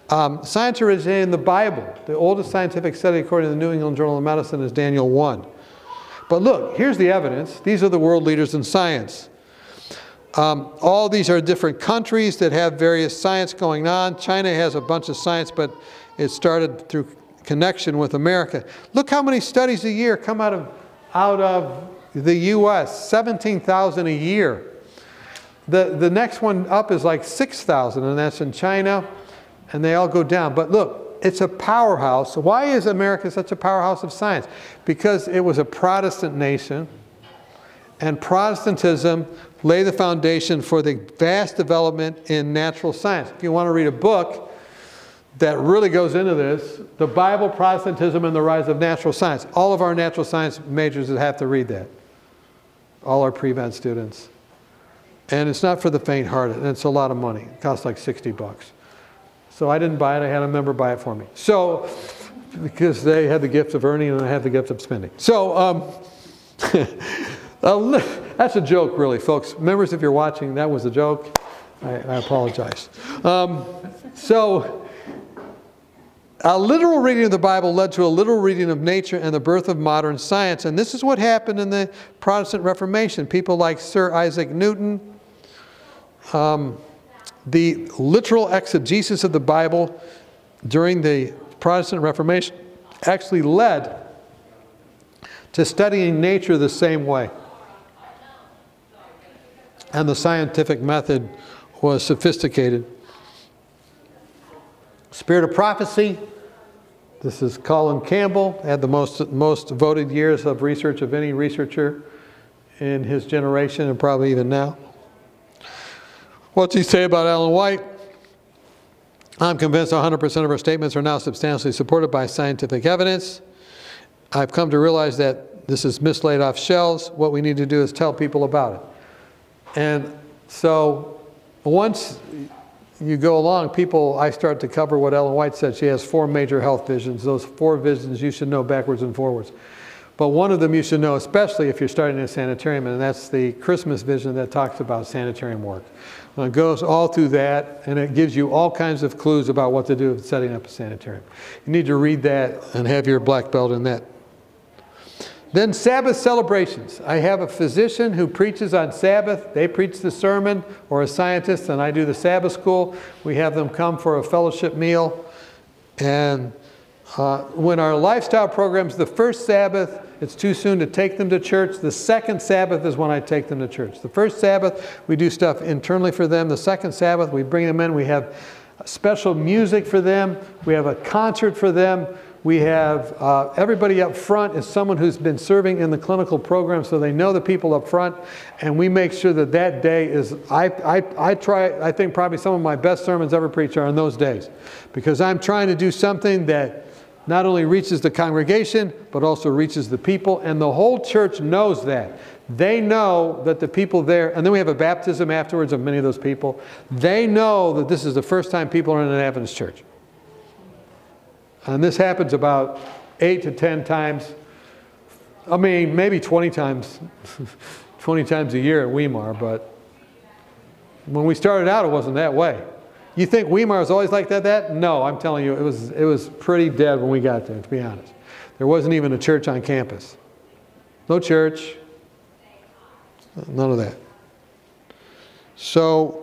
Um, science originated in the Bible. The oldest scientific study, according to the New England Journal of Medicine, is Daniel 1. But look, here's the evidence. These are the world leaders in science. Um, all these are different countries that have various science going on. China has a bunch of science, but it started through connection with America. Look how many studies a year come out of, out of the U.S. 17,000 a year. The, the next one up is like 6,000, and that's in China, and they all go down. But look, it's a powerhouse. Why is America such a powerhouse of science? Because it was a Protestant nation, and Protestantism laid the foundation for the vast development in natural science. If you want to read a book that really goes into this, The Bible, Protestantism, and the Rise of Natural Science. All of our natural science majors have to read that. All our pre-med students. And it's not for the faint-hearted, and it's a lot of money. It costs like 60 bucks. So I didn't buy it, I had a member buy it for me. So, because they had the gift of earning and I had the gift of spending. So, um, that's a joke, really, folks. Members, if you're watching, that was a joke. I, I apologize. Um, so, a literal reading of the Bible led to a literal reading of nature and the birth of modern science. And this is what happened in the Protestant Reformation. People like Sir Isaac Newton, um, the literal exegesis of the Bible during the Protestant Reformation actually led to studying nature the same way. And the scientific method was sophisticated. Spirit of prophecy. This is Colin Campbell, had the most, most voted years of research of any researcher in his generation and probably even now. What's he say about Ellen White? I'm convinced 100% of her statements are now substantially supported by scientific evidence. I've come to realize that this is mislaid off shelves. What we need to do is tell people about it. And so once you go along, people, I start to cover what Ellen White said. She has four major health visions. Those four visions you should know backwards and forwards. But one of them you should know, especially if you're starting a sanitarium, and that's the Christmas vision that talks about sanitarium work. It goes all through that, and it gives you all kinds of clues about what to do with setting up a sanitarium. You need to read that and have your black belt in that. Then Sabbath celebrations. I have a physician who preaches on Sabbath. They preach the sermon, or a scientist, and I do the Sabbath school. We have them come for a fellowship meal. And uh, when our lifestyle programs, the first Sabbath, it's too soon to take them to church. The second Sabbath is when I take them to church. The first Sabbath, we do stuff internally for them. The second Sabbath, we bring them in. We have special music for them. We have a concert for them. We have uh, everybody up front is someone who's been serving in the clinical program, so they know the people up front, and we make sure that that day is. I, I, I try. I think probably some of my best sermons ever preached are on those days, because I'm trying to do something that not only reaches the congregation but also reaches the people, and the whole church knows that. They know that the people there, and then we have a baptism afterwards of many of those people. They know that this is the first time people are in an Adventist church. And this happens about eight to 10 times, I mean, maybe 20 times, 20 times a year at Weimar, but when we started out, it wasn't that way. You think Weimar was always like that, that? No, I'm telling you, it was, it was pretty dead when we got there, to be honest. There wasn't even a church on campus. No church, none of that. So,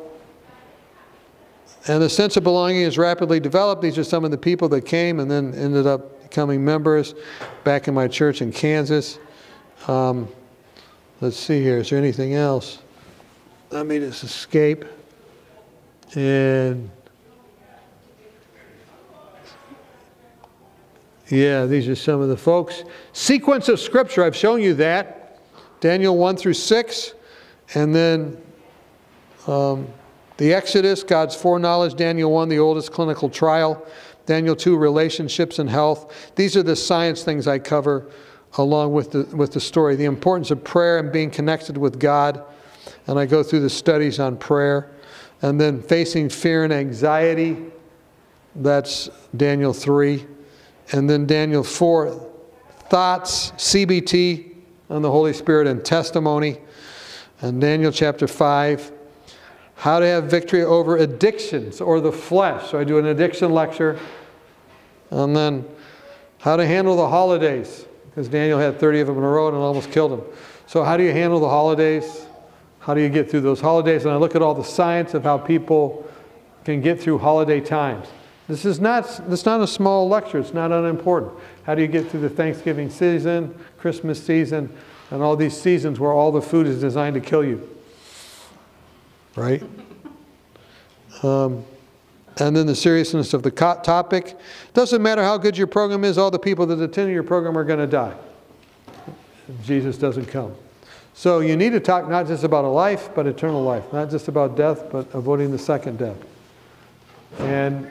and the sense of belonging is rapidly developed. These are some of the people that came and then ended up becoming members back in my church in Kansas. Um, let's see here. Is there anything else? Let me just escape. And yeah, these are some of the folks. Sequence of scripture, I've shown you that. Daniel 1 through 6. And then um, the Exodus, God's foreknowledge, Daniel 1, the oldest clinical trial, Daniel 2, relationships and health. These are the science things I cover along with the, with the story. The importance of prayer and being connected with God. And I go through the studies on prayer. And then facing fear and anxiety, that's Daniel 3. And then Daniel 4, thoughts, CBT on the Holy Spirit and testimony. And Daniel chapter 5, how to have victory over addictions or the flesh. So I do an addiction lecture. And then how to handle the holidays, because Daniel had 30 of them in a row and it almost killed him. So, how do you handle the holidays? How do you get through those holidays? And I look at all the science of how people can get through holiday times. This is not, this is not a small lecture, it's not unimportant. How do you get through the Thanksgiving season, Christmas season, and all these seasons where all the food is designed to kill you? Right? Um, and then the seriousness of the topic. Doesn't matter how good your program is, all the people that attend your program are going to die. Jesus doesn't come. So you need to talk not just about a life, but eternal life. Not just about death, but avoiding the second death. And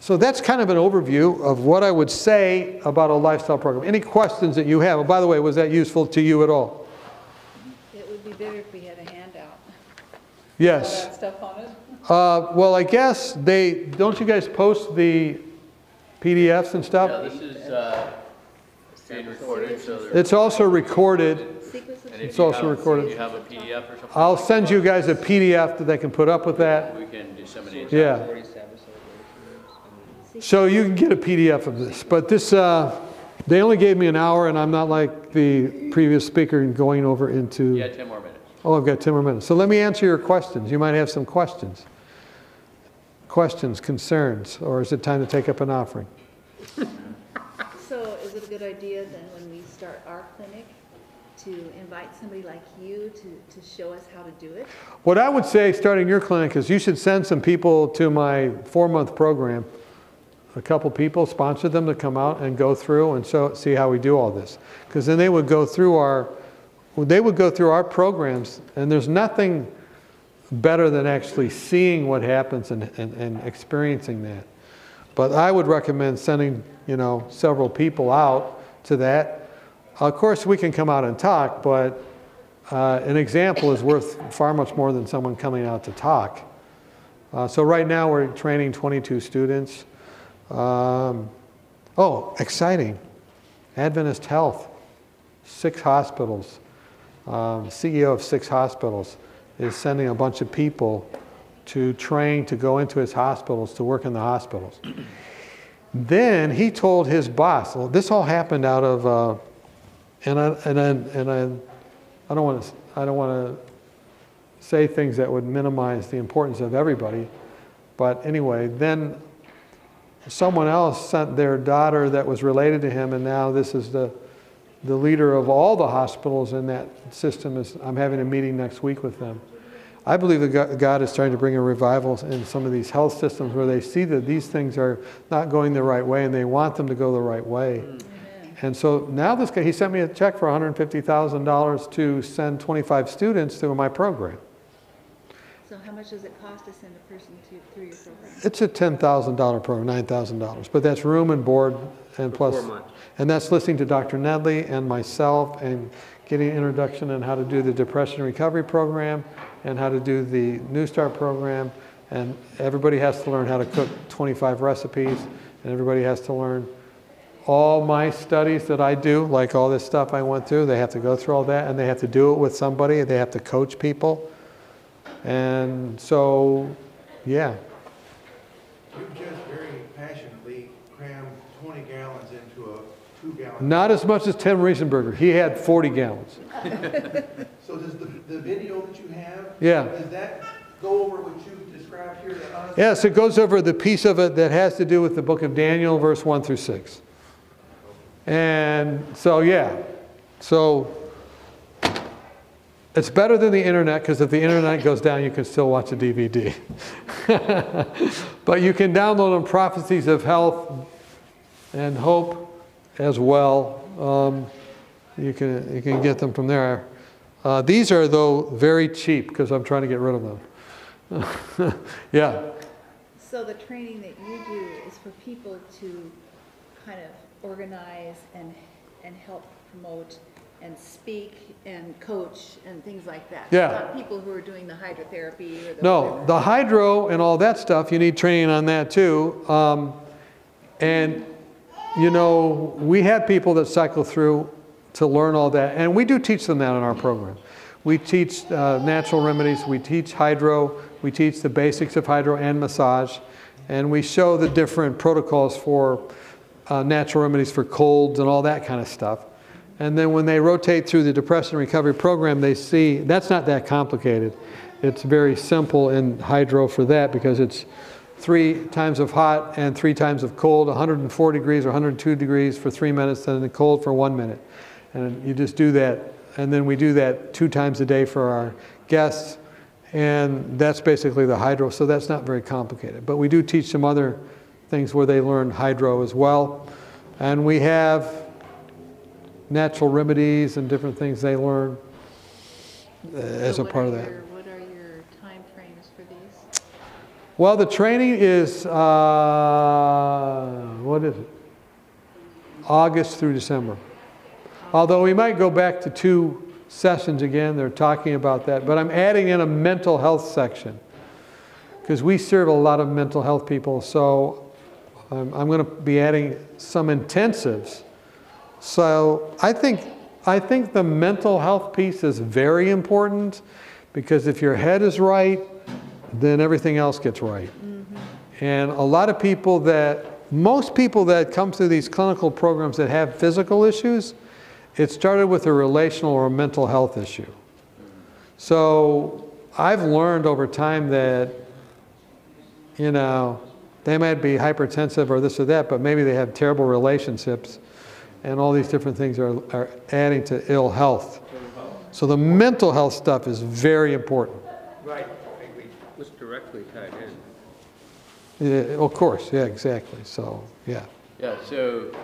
so that's kind of an overview of what I would say about a lifestyle program. Any questions that you have? By the way, was that useful to you at all? It would be better if we had a handout. Yes. All that stuff on it. Uh, well, I guess they, don't you guys post the PDFs and Yeah, stuff? this is uh, being recorded, so there- It's also recorded. And if it's you also have- recorded. if you have a PDF or something. I'll send you guys a PDF that they can put up with that. We can disseminate. Yeah. Forty Sabbath celebrations. So you can get a PDF of this, but this, uh, they only gave me an hour and I'm not like the previous speaker in going over into. Yeah, 10 more minutes. Oh, I've got 10 more minutes. So let me answer your questions. You might have some questions. Questions, concerns, or is it time to take up an offering? So is it a good idea then when we start our clinic to invite somebody like you to, to show us how to do it? What I would say, starting your clinic, is you should send some people to my four-month program. A couple people, sponsor them to come out and go through and so, see how we do all this. Because then they would go through our, they would go through our programs, and there's nothing better than actually seeing what happens and, and, and experiencing that. But I would recommend sending, you know, several people out to that. Of course, we can come out and talk, but uh, an example is worth far much more than someone coming out to talk. Uh, so right now we're training 22 students. Um, oh, exciting! Adventist Health, six hospitals. Um, CEO of six hospitals is sending a bunch of people to train to go into his hospitals to work in the hospitals. Then he told his boss, well, this all happened out of, uh, and I, and I, and I, I don't want to, I don't want to say things that would minimize the importance of everybody, but anyway, then someone else sent their daughter that was related to him, and now this is the, the leader of all the hospitals in that system. Is I'm having a meeting next week with them. I believe that God- God is trying to bring a revival in some of these health systems where they see that these things are not going the right way and they want them to go the right way. Mm. And so now this guy, he sent me a check for $150,000 to send 25 students through my program. So how much does it cost to send a person to, through your program? It's a $10,000 program, $9,000, but that's room and board and plus. And that's listening to Dr. Nedley and myself and getting an introduction on how to do the depression recovery program and how to do the New Start program. And everybody has to learn how to cook 25 recipes and everybody has to learn all my studies that I do, like all this stuff I went through, they have to go through all that and they have to do it with somebody, they have to coach people. And so, yeah, You just very passionately crammed 20 gallons into a two-gallon. Not as much as Tim Riesenberger. He had 40 gallons. So does the, the video that you have? Yeah. Does that go over what you described here to us? Yes, it goes over the piece of it that has to do with the book of Daniel, verse 1 through 6. And so, yeah, so it's better than the internet because if the internet goes down, you can still watch a DVD. but you can download them Prophecies of Health and Hope as well. Um, you, can, you can get them from there. Uh, these are, though, very cheap because I'm trying to get rid of them. yeah. So the training that you do is for people to kind of organize and, and help promote and speak and coach and things like that? Yeah. Not people who are doing the hydrotherapy or the. No, whatever. the hydro and all that stuff, you need training on that too. Um, and, you know, we have people that cycle through to learn all that, and we do teach them that in our program. We teach uh, natural remedies, we teach hydro, we teach the basics of hydro and massage, and we show the different protocols for uh, natural remedies for colds and all that kind of stuff. And then when they rotate through the depression recovery program, they see that's not that complicated. It's very simple in hydro for that because it's three times of hot and three times of cold, 104 degrees or 102 degrees for three minutes, and then cold for one minute. And you just do that. And then we do that two times a day for our guests. And that's basically the hydro, so that's not very complicated. But we do teach some other things where they learn hydro as well. And we have natural remedies and different things they learn uh, as So a part of that. your- What are your timeframes for these? Well, the training is, uh, what is it? August through December. Although we might go back to two sessions again, they're talking about that, but I'm adding in a mental health section because we serve a lot of mental health people, so um, I'm going to be adding some intensives. So I think, I think the mental health piece is very important because if your head is right, then everything else gets right. And a lot of people that, most people that come through these clinical programs that have physical issues, it started with a relational or a mental health issue. So I've learned over time that, you know, they might be hypertensive or this or that, but maybe they have terrible relationships, and all these different things are, are adding to ill health. So the mental health stuff is very important. Right, directly tied in. Yeah, of course, yeah, exactly. So, yeah. Yeah, so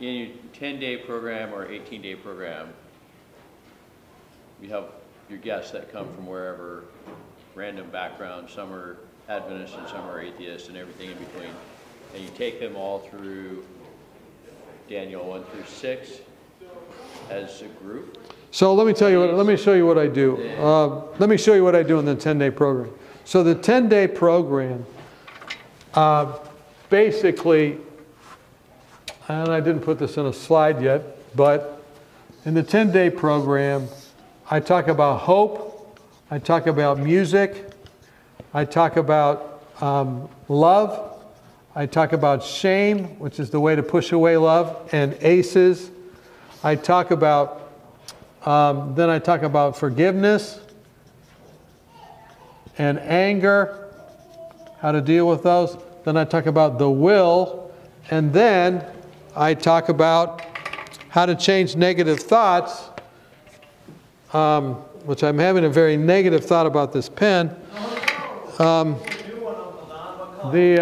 in your 10-day program or 18-day program, you have your guests that come from wherever, random background, some are Adventists and some are atheists and everything in between. And you take them all through Daniel 1 through 6, as a group? So let me tell you what, let me show you what I do. Uh, let me show you what I do in the 10-day program. So the 10-day program, uh, basically, and I didn't put this in a slide yet, but in the 10-day program, I talk about hope, I talk about music, I talk about um, love, I talk about shame, which is the way to push away love, and ACEs. I talk about um, then I talk about forgiveness and anger, how to deal with those. Then I talk about the will, and then I talk about how to change negative thoughts, um, which I'm having a very negative thought about this pen. Um, the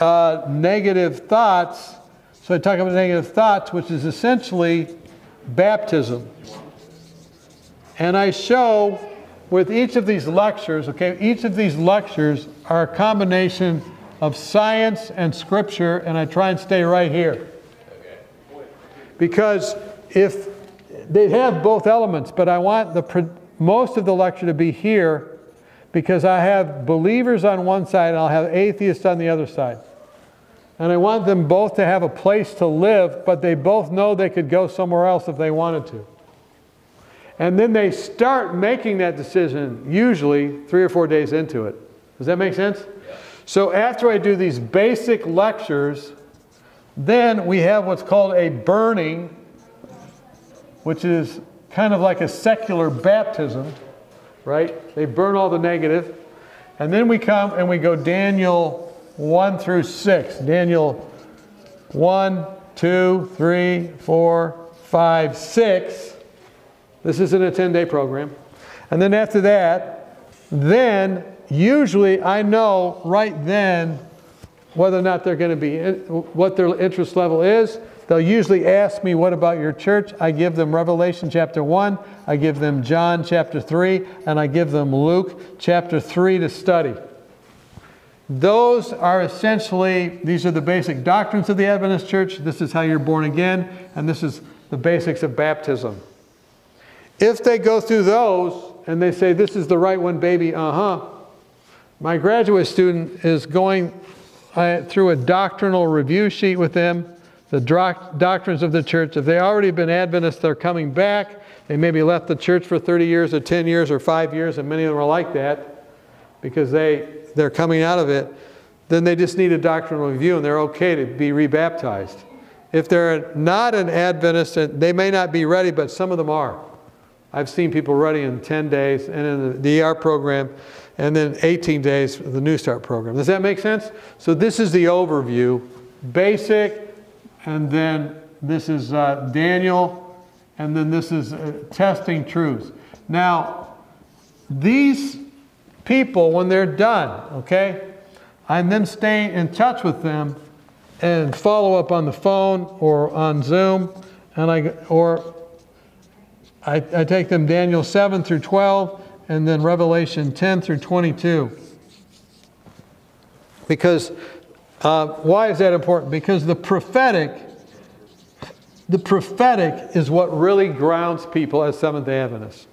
uh, uh, negative thoughts, so I talk about negative thoughts, which is essentially baptism. And I show with each of these lectures, okay, each of these lectures are a combination of science and scripture, and I try and stay right here. Because if they have both elements, but I want the most of the lecture to be here because I have believers on one side and I'll have atheists on the other side. And I want them both to have a place to live, but they both know they could go somewhere else if they wanted to. And then they start making that decision usually three or four days into it. Does that make sense? Yeah. So after I do these basic lectures, then we have what's called a burning, which is kind of like a secular baptism, right? They burn all the negative. And then we come and we go Daniel 1 through 6. Daniel 1, 2, 3, 4, 5, 6. This isn't a 10 day program. And then after that, then usually I know right then whether or not they're going to be, what their interest level is. They'll usually ask me, What about your church? I give them Revelation chapter 1, I give them John chapter 3, and I give them Luke chapter 3 to study. Those are essentially, these are the basic doctrines of the Adventist church. This is how you're born again, and this is the basics of baptism. If they go through those and they say, This is the right one, baby, uh huh, my graduate student is going uh, through a doctrinal review sheet with them, the doctrines of the church. If they already been Adventists, they're coming back. They maybe left the church for 30 years or 10 years or five years, and many of them are like that because they, they're coming out of it. Then they just need a doctrinal review and they're okay to be rebaptized. If they're not an Adventist, they may not be ready, but some of them are. I've seen people ready in 10 days and in the ER program, and then 18 days for the New Start program. Does that make sense? So this is the overview, basic, and then this is uh, Daniel, and then this is uh, testing truths. Now, these people, when they're done, okay, I'm then staying in touch with them and follow up on the phone or on Zoom, and I or I, I take them Daniel 7 through 12 and then Revelation 10 through 22. Because uh, why is that important? Because the prophetic, the prophetic is what really grounds people as Seventh day Adventists.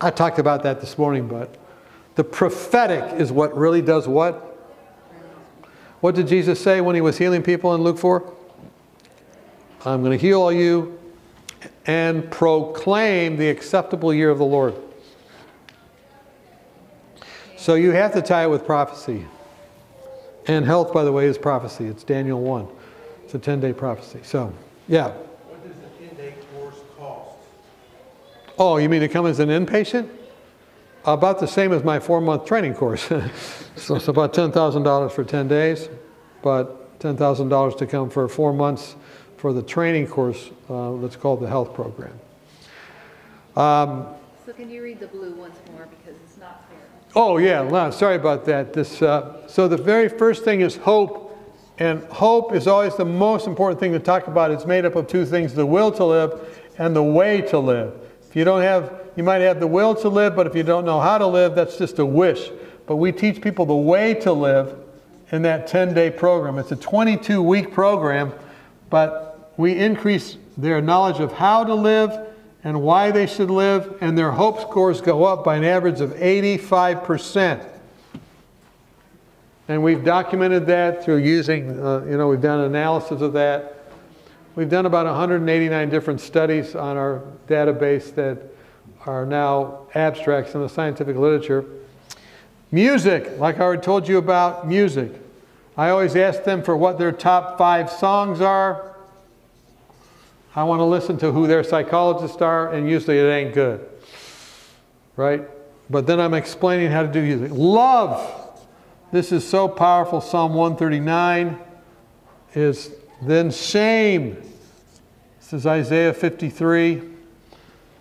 I talked about that this morning, but the prophetic is what really does what? What did Jesus say when he was healing people in Luke 4? I'm going to heal all you and proclaim the acceptable year of the Lord. So you have to tie it with prophecy. And health, by the way, is prophecy. It's Daniel 1. It's a 10 day prophecy. So, yeah. What does the 10 day course cost? Oh, you mean to come as an inpatient? About the same as my four month training course. so it's about $10,000 for 10 days, but $10,000 to come for four months for the training course uh, that's called the health program. Um, so can you read the blue once more because it's not clear. Oh yeah, no, sorry about that. This, uh, so the very first thing is hope, and hope is always the most important thing to talk about. It's made up of two things: the will to live and the way to live. If you don't have, you might have the will to live, but if you don't know how to live, that's just a wish. But we teach people the way to live in that 10-day program. It's a 22-week program, but we increase their knowledge of how to live and why they should live, and their hope scores go up by an average of 85%. And we've documented that through using, uh, you know, we've done analysis of that. We've done about 189 different studies on our database that are now abstracts in the scientific literature. Music, like I already told you about music. I always ask them for what their top five songs are. I want to listen to who their psychologists are, and usually it ain't good. Right? But then I'm explaining how to do music. Love. This is so powerful. Psalm 139 is then shame. This is Isaiah 53.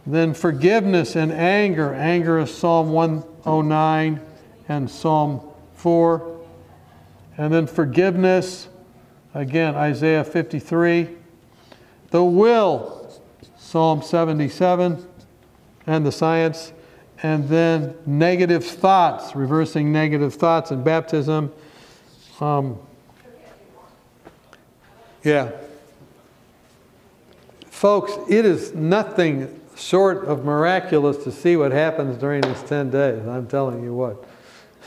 Then forgiveness and anger. Anger is Psalm 109 and Psalm 4. And then forgiveness, again, Isaiah 53. The will, Psalm 77. And the science. And then negative thoughts, reversing negative thoughts in baptism. Um, yeah. Folks, it is nothing short of miraculous to see what happens during these 10 days. I'm telling you what.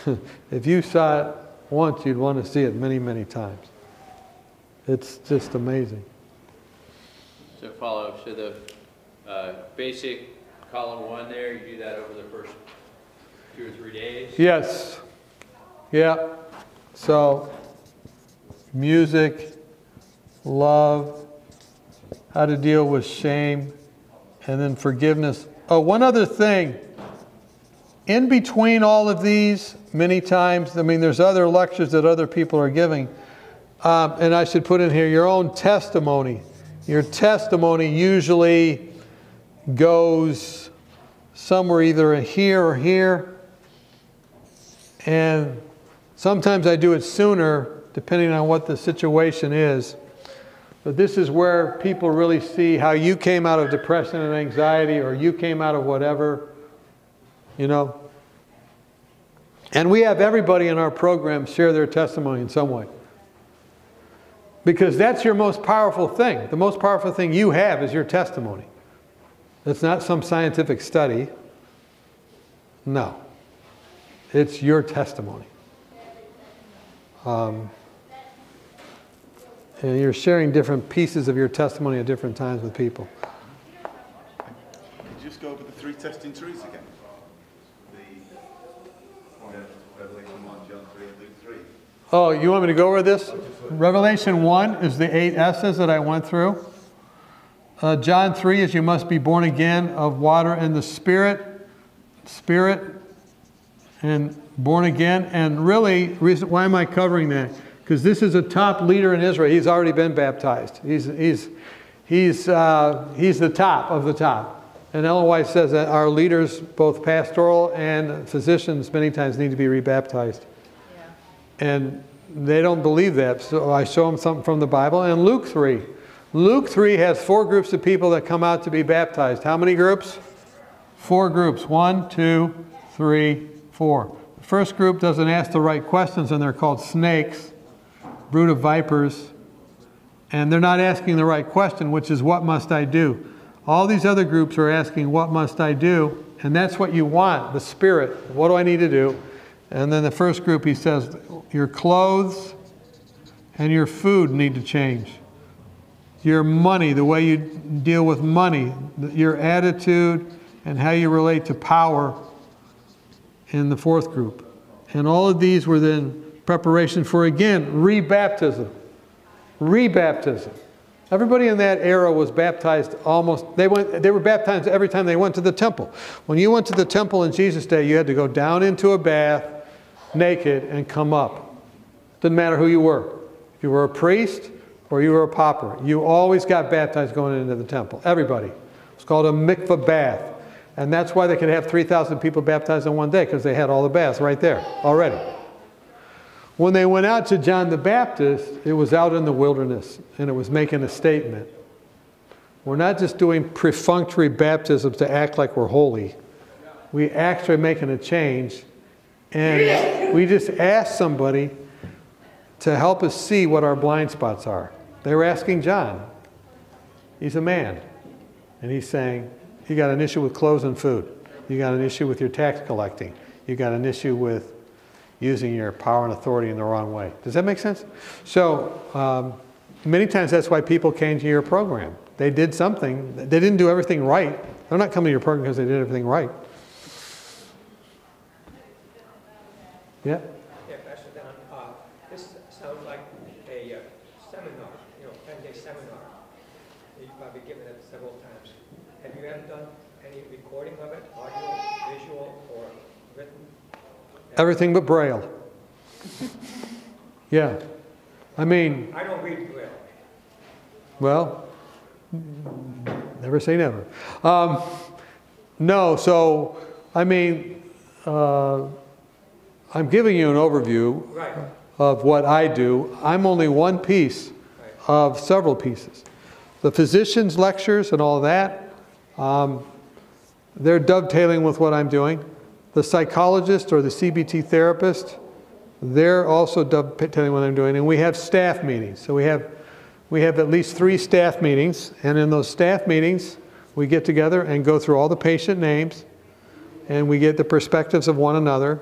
if you saw it once, you'd want to see it many, many times. It's just amazing. So follow, so the uh, basic column one there, you do that over the first two or three days? Yes. Yeah. So, music, love, how to deal with shame, and then forgiveness. Oh, one other thing. In between all of these, many times, I mean, there's other lectures that other people are giving. Um, and I should put in here your own testimony. Your testimony usually goes somewhere either here or here. And sometimes I do it sooner, depending on what the situation is. But this is where people really see how you came out of depression and anxiety, or you came out of whatever, you know. And we have everybody in our program share their testimony in some way. Because that's your most powerful thing. The most powerful thing you have is your testimony. It's not some scientific study. No. It's your testimony. Um, and you're sharing different pieces of your testimony at different times with people. Could you just go over the three testing again? The uh, Revelation 1, John 3, and Luke 3. Oh, you want me to go over this? Revelation 1 is the eight S's that I went through. Uh, John 3 is you must be born again of water and the Spirit. Spirit and born again. And really, reason, why am I covering that? Because this is a top leader in Israel. He's already been baptized. He's, he's, he's, uh, he's the top of the top. And Ellen White says that our leaders, both pastoral and physicians, many times need to be rebaptized. And they don't believe that. So I show them something from the Bible. And Luke 3. Luke 3 has four groups of people that come out to be baptized. How many groups? Four groups. One, two, three, four. The first group doesn't ask the right questions, and they're called snakes, brood of vipers. And they're not asking the right question, which is, What must I do? All these other groups are asking, What must I do? And that's what you want the Spirit. What do I need to do? And then the first group, he says, Your clothes and your food need to change. Your money, the way you deal with money, your attitude, and how you relate to power in the fourth group. And all of these were then preparation for, again, rebaptism. Rebaptism. Everybody in that era was baptized almost, they, went, they were baptized every time they went to the temple. When you went to the temple in Jesus' day, you had to go down into a bath naked and come up. Didn't matter who you were. If you were a priest or you were a pauper, you always got baptized going into the temple. Everybody. It's called a mikvah bath. And that's why they could have 3,000 people baptized in one day, because they had all the baths right there already. When they went out to John the Baptist, it was out in the wilderness, and it was making a statement. We're not just doing perfunctory baptisms to act like we're holy. We actually making a change, and we just asked somebody to help us see what our blind spots are. They were asking John. He's a man. And he's saying, you got an issue with clothes and food. You got an issue with your tax collecting. You got an issue with using your power and authority in the wrong way. Does that make sense? So um, many times that's why people came to your program. They did something. They didn't do everything right. They're not coming to your program because they did everything right. Yeah. Yeah, Pastor Don, uh, this sounds like a uh, seminar, you know, ten-day seminar. You've probably given it several times. Have you ever done any recording of it, audio, visual, or written? Everything but Braille. Yeah. I mean, I don't read Braille. Well, never say never. Um, no, so, I mean, uh, I'm giving you an overview Right, of what I do. I'm only one piece right. of several pieces. The physician's lectures and all that, um, they're dovetailing with what I'm doing. The psychologist or the CBT therapist, they're also dovetailing what I'm doing. And we have staff meetings. So we have, we have at least three staff meetings. And in those staff meetings, we get together and go through all the patient names and we get the perspectives of one another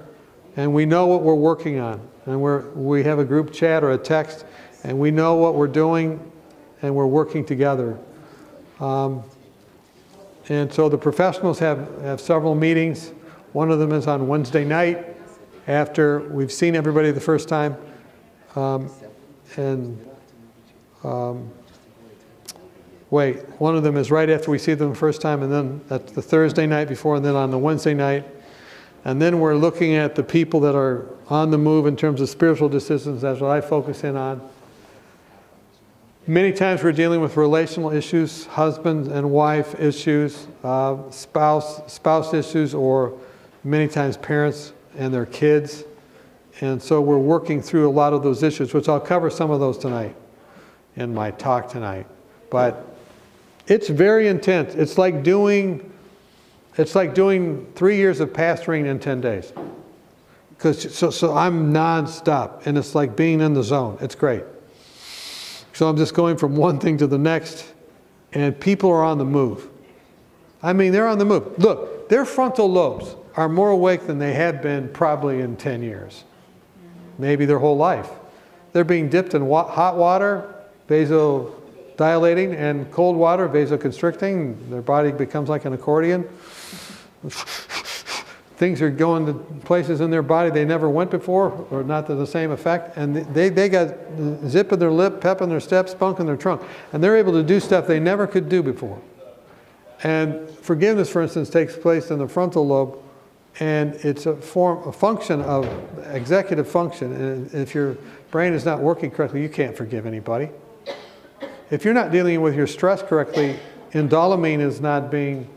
and we know what we're working on. And we're, we have a group chat or a text and we know what we're doing and we're working together. Um, and so the professionals have, have several meetings. One of them is on Wednesday night after we've seen everybody the first time. Um, and um, wait, one of them is right after we see them the first time, and then that's the Thursday night before, and then on the Wednesday night. And then we're looking at the people that are on the move in terms of spiritual decisions. That's what I focus in on. Many times we're dealing with relational issues, husband and wife issues, uh, spouse, spouse issues, or many times parents and their kids. And so we're working through a lot of those issues, which I'll cover some of those tonight in my talk tonight. But it's very intense. It's like doing, it's like doing three years of pastoring in 10 days. Because so, so I'm nonstop, and it's like being in the zone. It's great. So I'm just going from one thing to the next, and people are on the move. I mean, they're on the move. Look, their frontal lobes are more awake than they have been probably in 10 years, maybe their whole life. They're being dipped in wa- hot water, vasodilating, and cold water, vasoconstricting. Their body becomes like an accordion. Things are going to places in their body they never went before, or not to the same effect. And they, they got zip in their lip, pep in their step, spunk in their trunk. And they're able to do stuff they never could do before. And forgiveness, for instance, takes place in the frontal lobe, and it's a form, a function of executive function. And if your brain is not working correctly, you can't forgive anybody. If you're not dealing with your stress correctly, indolamine is not being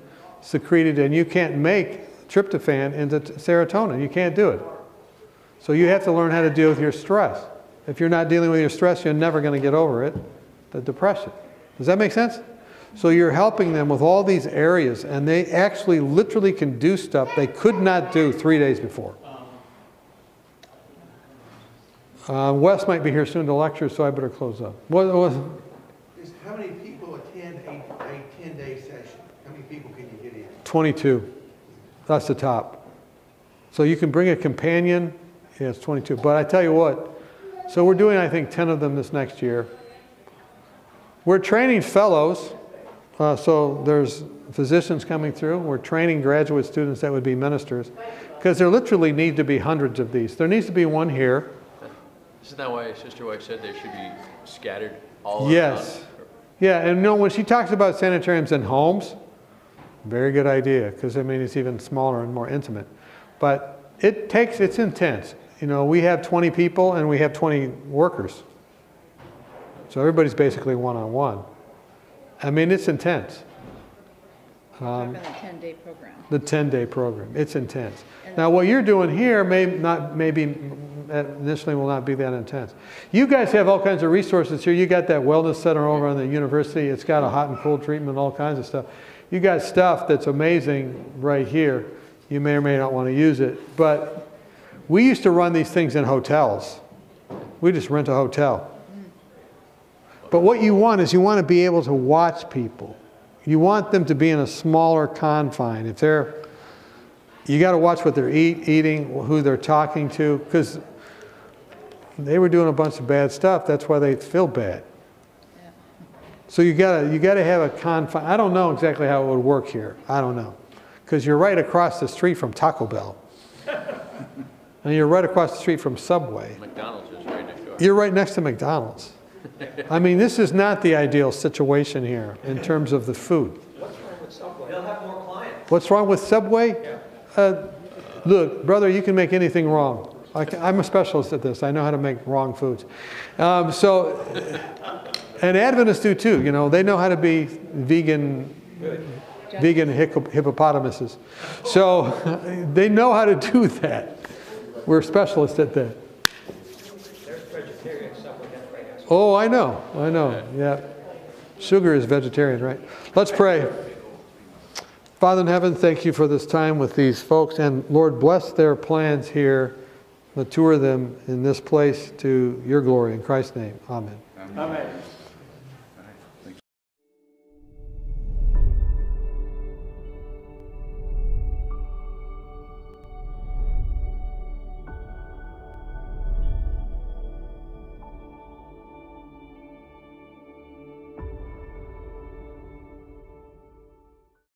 secreted, and you can't make tryptophan into serotonin. You can't do it. So you have to learn how to deal with your stress. If you're not dealing with your stress, you're never going to get over it, the depression. Does that make sense? So you're helping them with all these areas, and they actually literally can do stuff they could not do three days before. Uh, Wes might be here soon to lecture, so I better close up. What, what, Is how many people attend a, a ten-day session? How many people can you get in? 22. That's the top. So you can bring a companion. Yeah, it's 22. But I tell you what, so we're doing, I think, 10 of them this next year. We're training fellows. Uh, so there's physicians coming through. We're training graduate students that would be ministers. Because there literally need to be hundreds of these. There needs to be one here. Isn't that why Sister White said they should be scattered all around? Yes. Yeah, and you know, when she talks about sanitariums and homes, very good idea, because I mean, it's even smaller and more intimate. But it takes, it's intense. You know, we have 20 people and we have 20 workers. So everybody's basically one-on-one. I mean, it's intense, um, Talking the ten-day program. the 10-day program. It's intense. Now, what you're doing here may not, maybe uh, initially will not be that intense. You guys have all kinds of resources here. You got that wellness center over on the university. It's got a hot and cold treatment, all kinds of stuff. You got stuff that's amazing right here. You may or may not want to use it. But we used to run these things in hotels. We just rent a hotel. But what you want is you want to be able to watch people. You want them to be in a smaller confine. If they're, you got to watch what they're eat, eating, who they're talking to, because they were doing a bunch of bad stuff. That's why they feel bad. Yeah. So you gotta you gotta have a confine. I don't know exactly how it would work here. I don't know, because you're right across the street from Taco Bell, and you're right across the street from Subway. McDonald's is right next door. You're right next to McDonald's. I mean, this is not the ideal situation here in terms of the food. What's wrong with Subway? They'll have more clients. What's wrong with Subway? Yeah. Uh, look, brother, you can make anything wrong. I can, I'm a specialist at this. I know how to make wrong foods. Um, so, and Adventists do too. You know, they know how to be vegan, vegan hippopotamuses. So they know how to do that. We're specialists at that. Oh, I know. I know. Yeah. Sugar is vegetarian, right? Let's pray. Father in heaven, thank you for this time with these folks. And Lord, bless their plans here. Mature them in this place to your glory. In Christ's name, amen. Amen.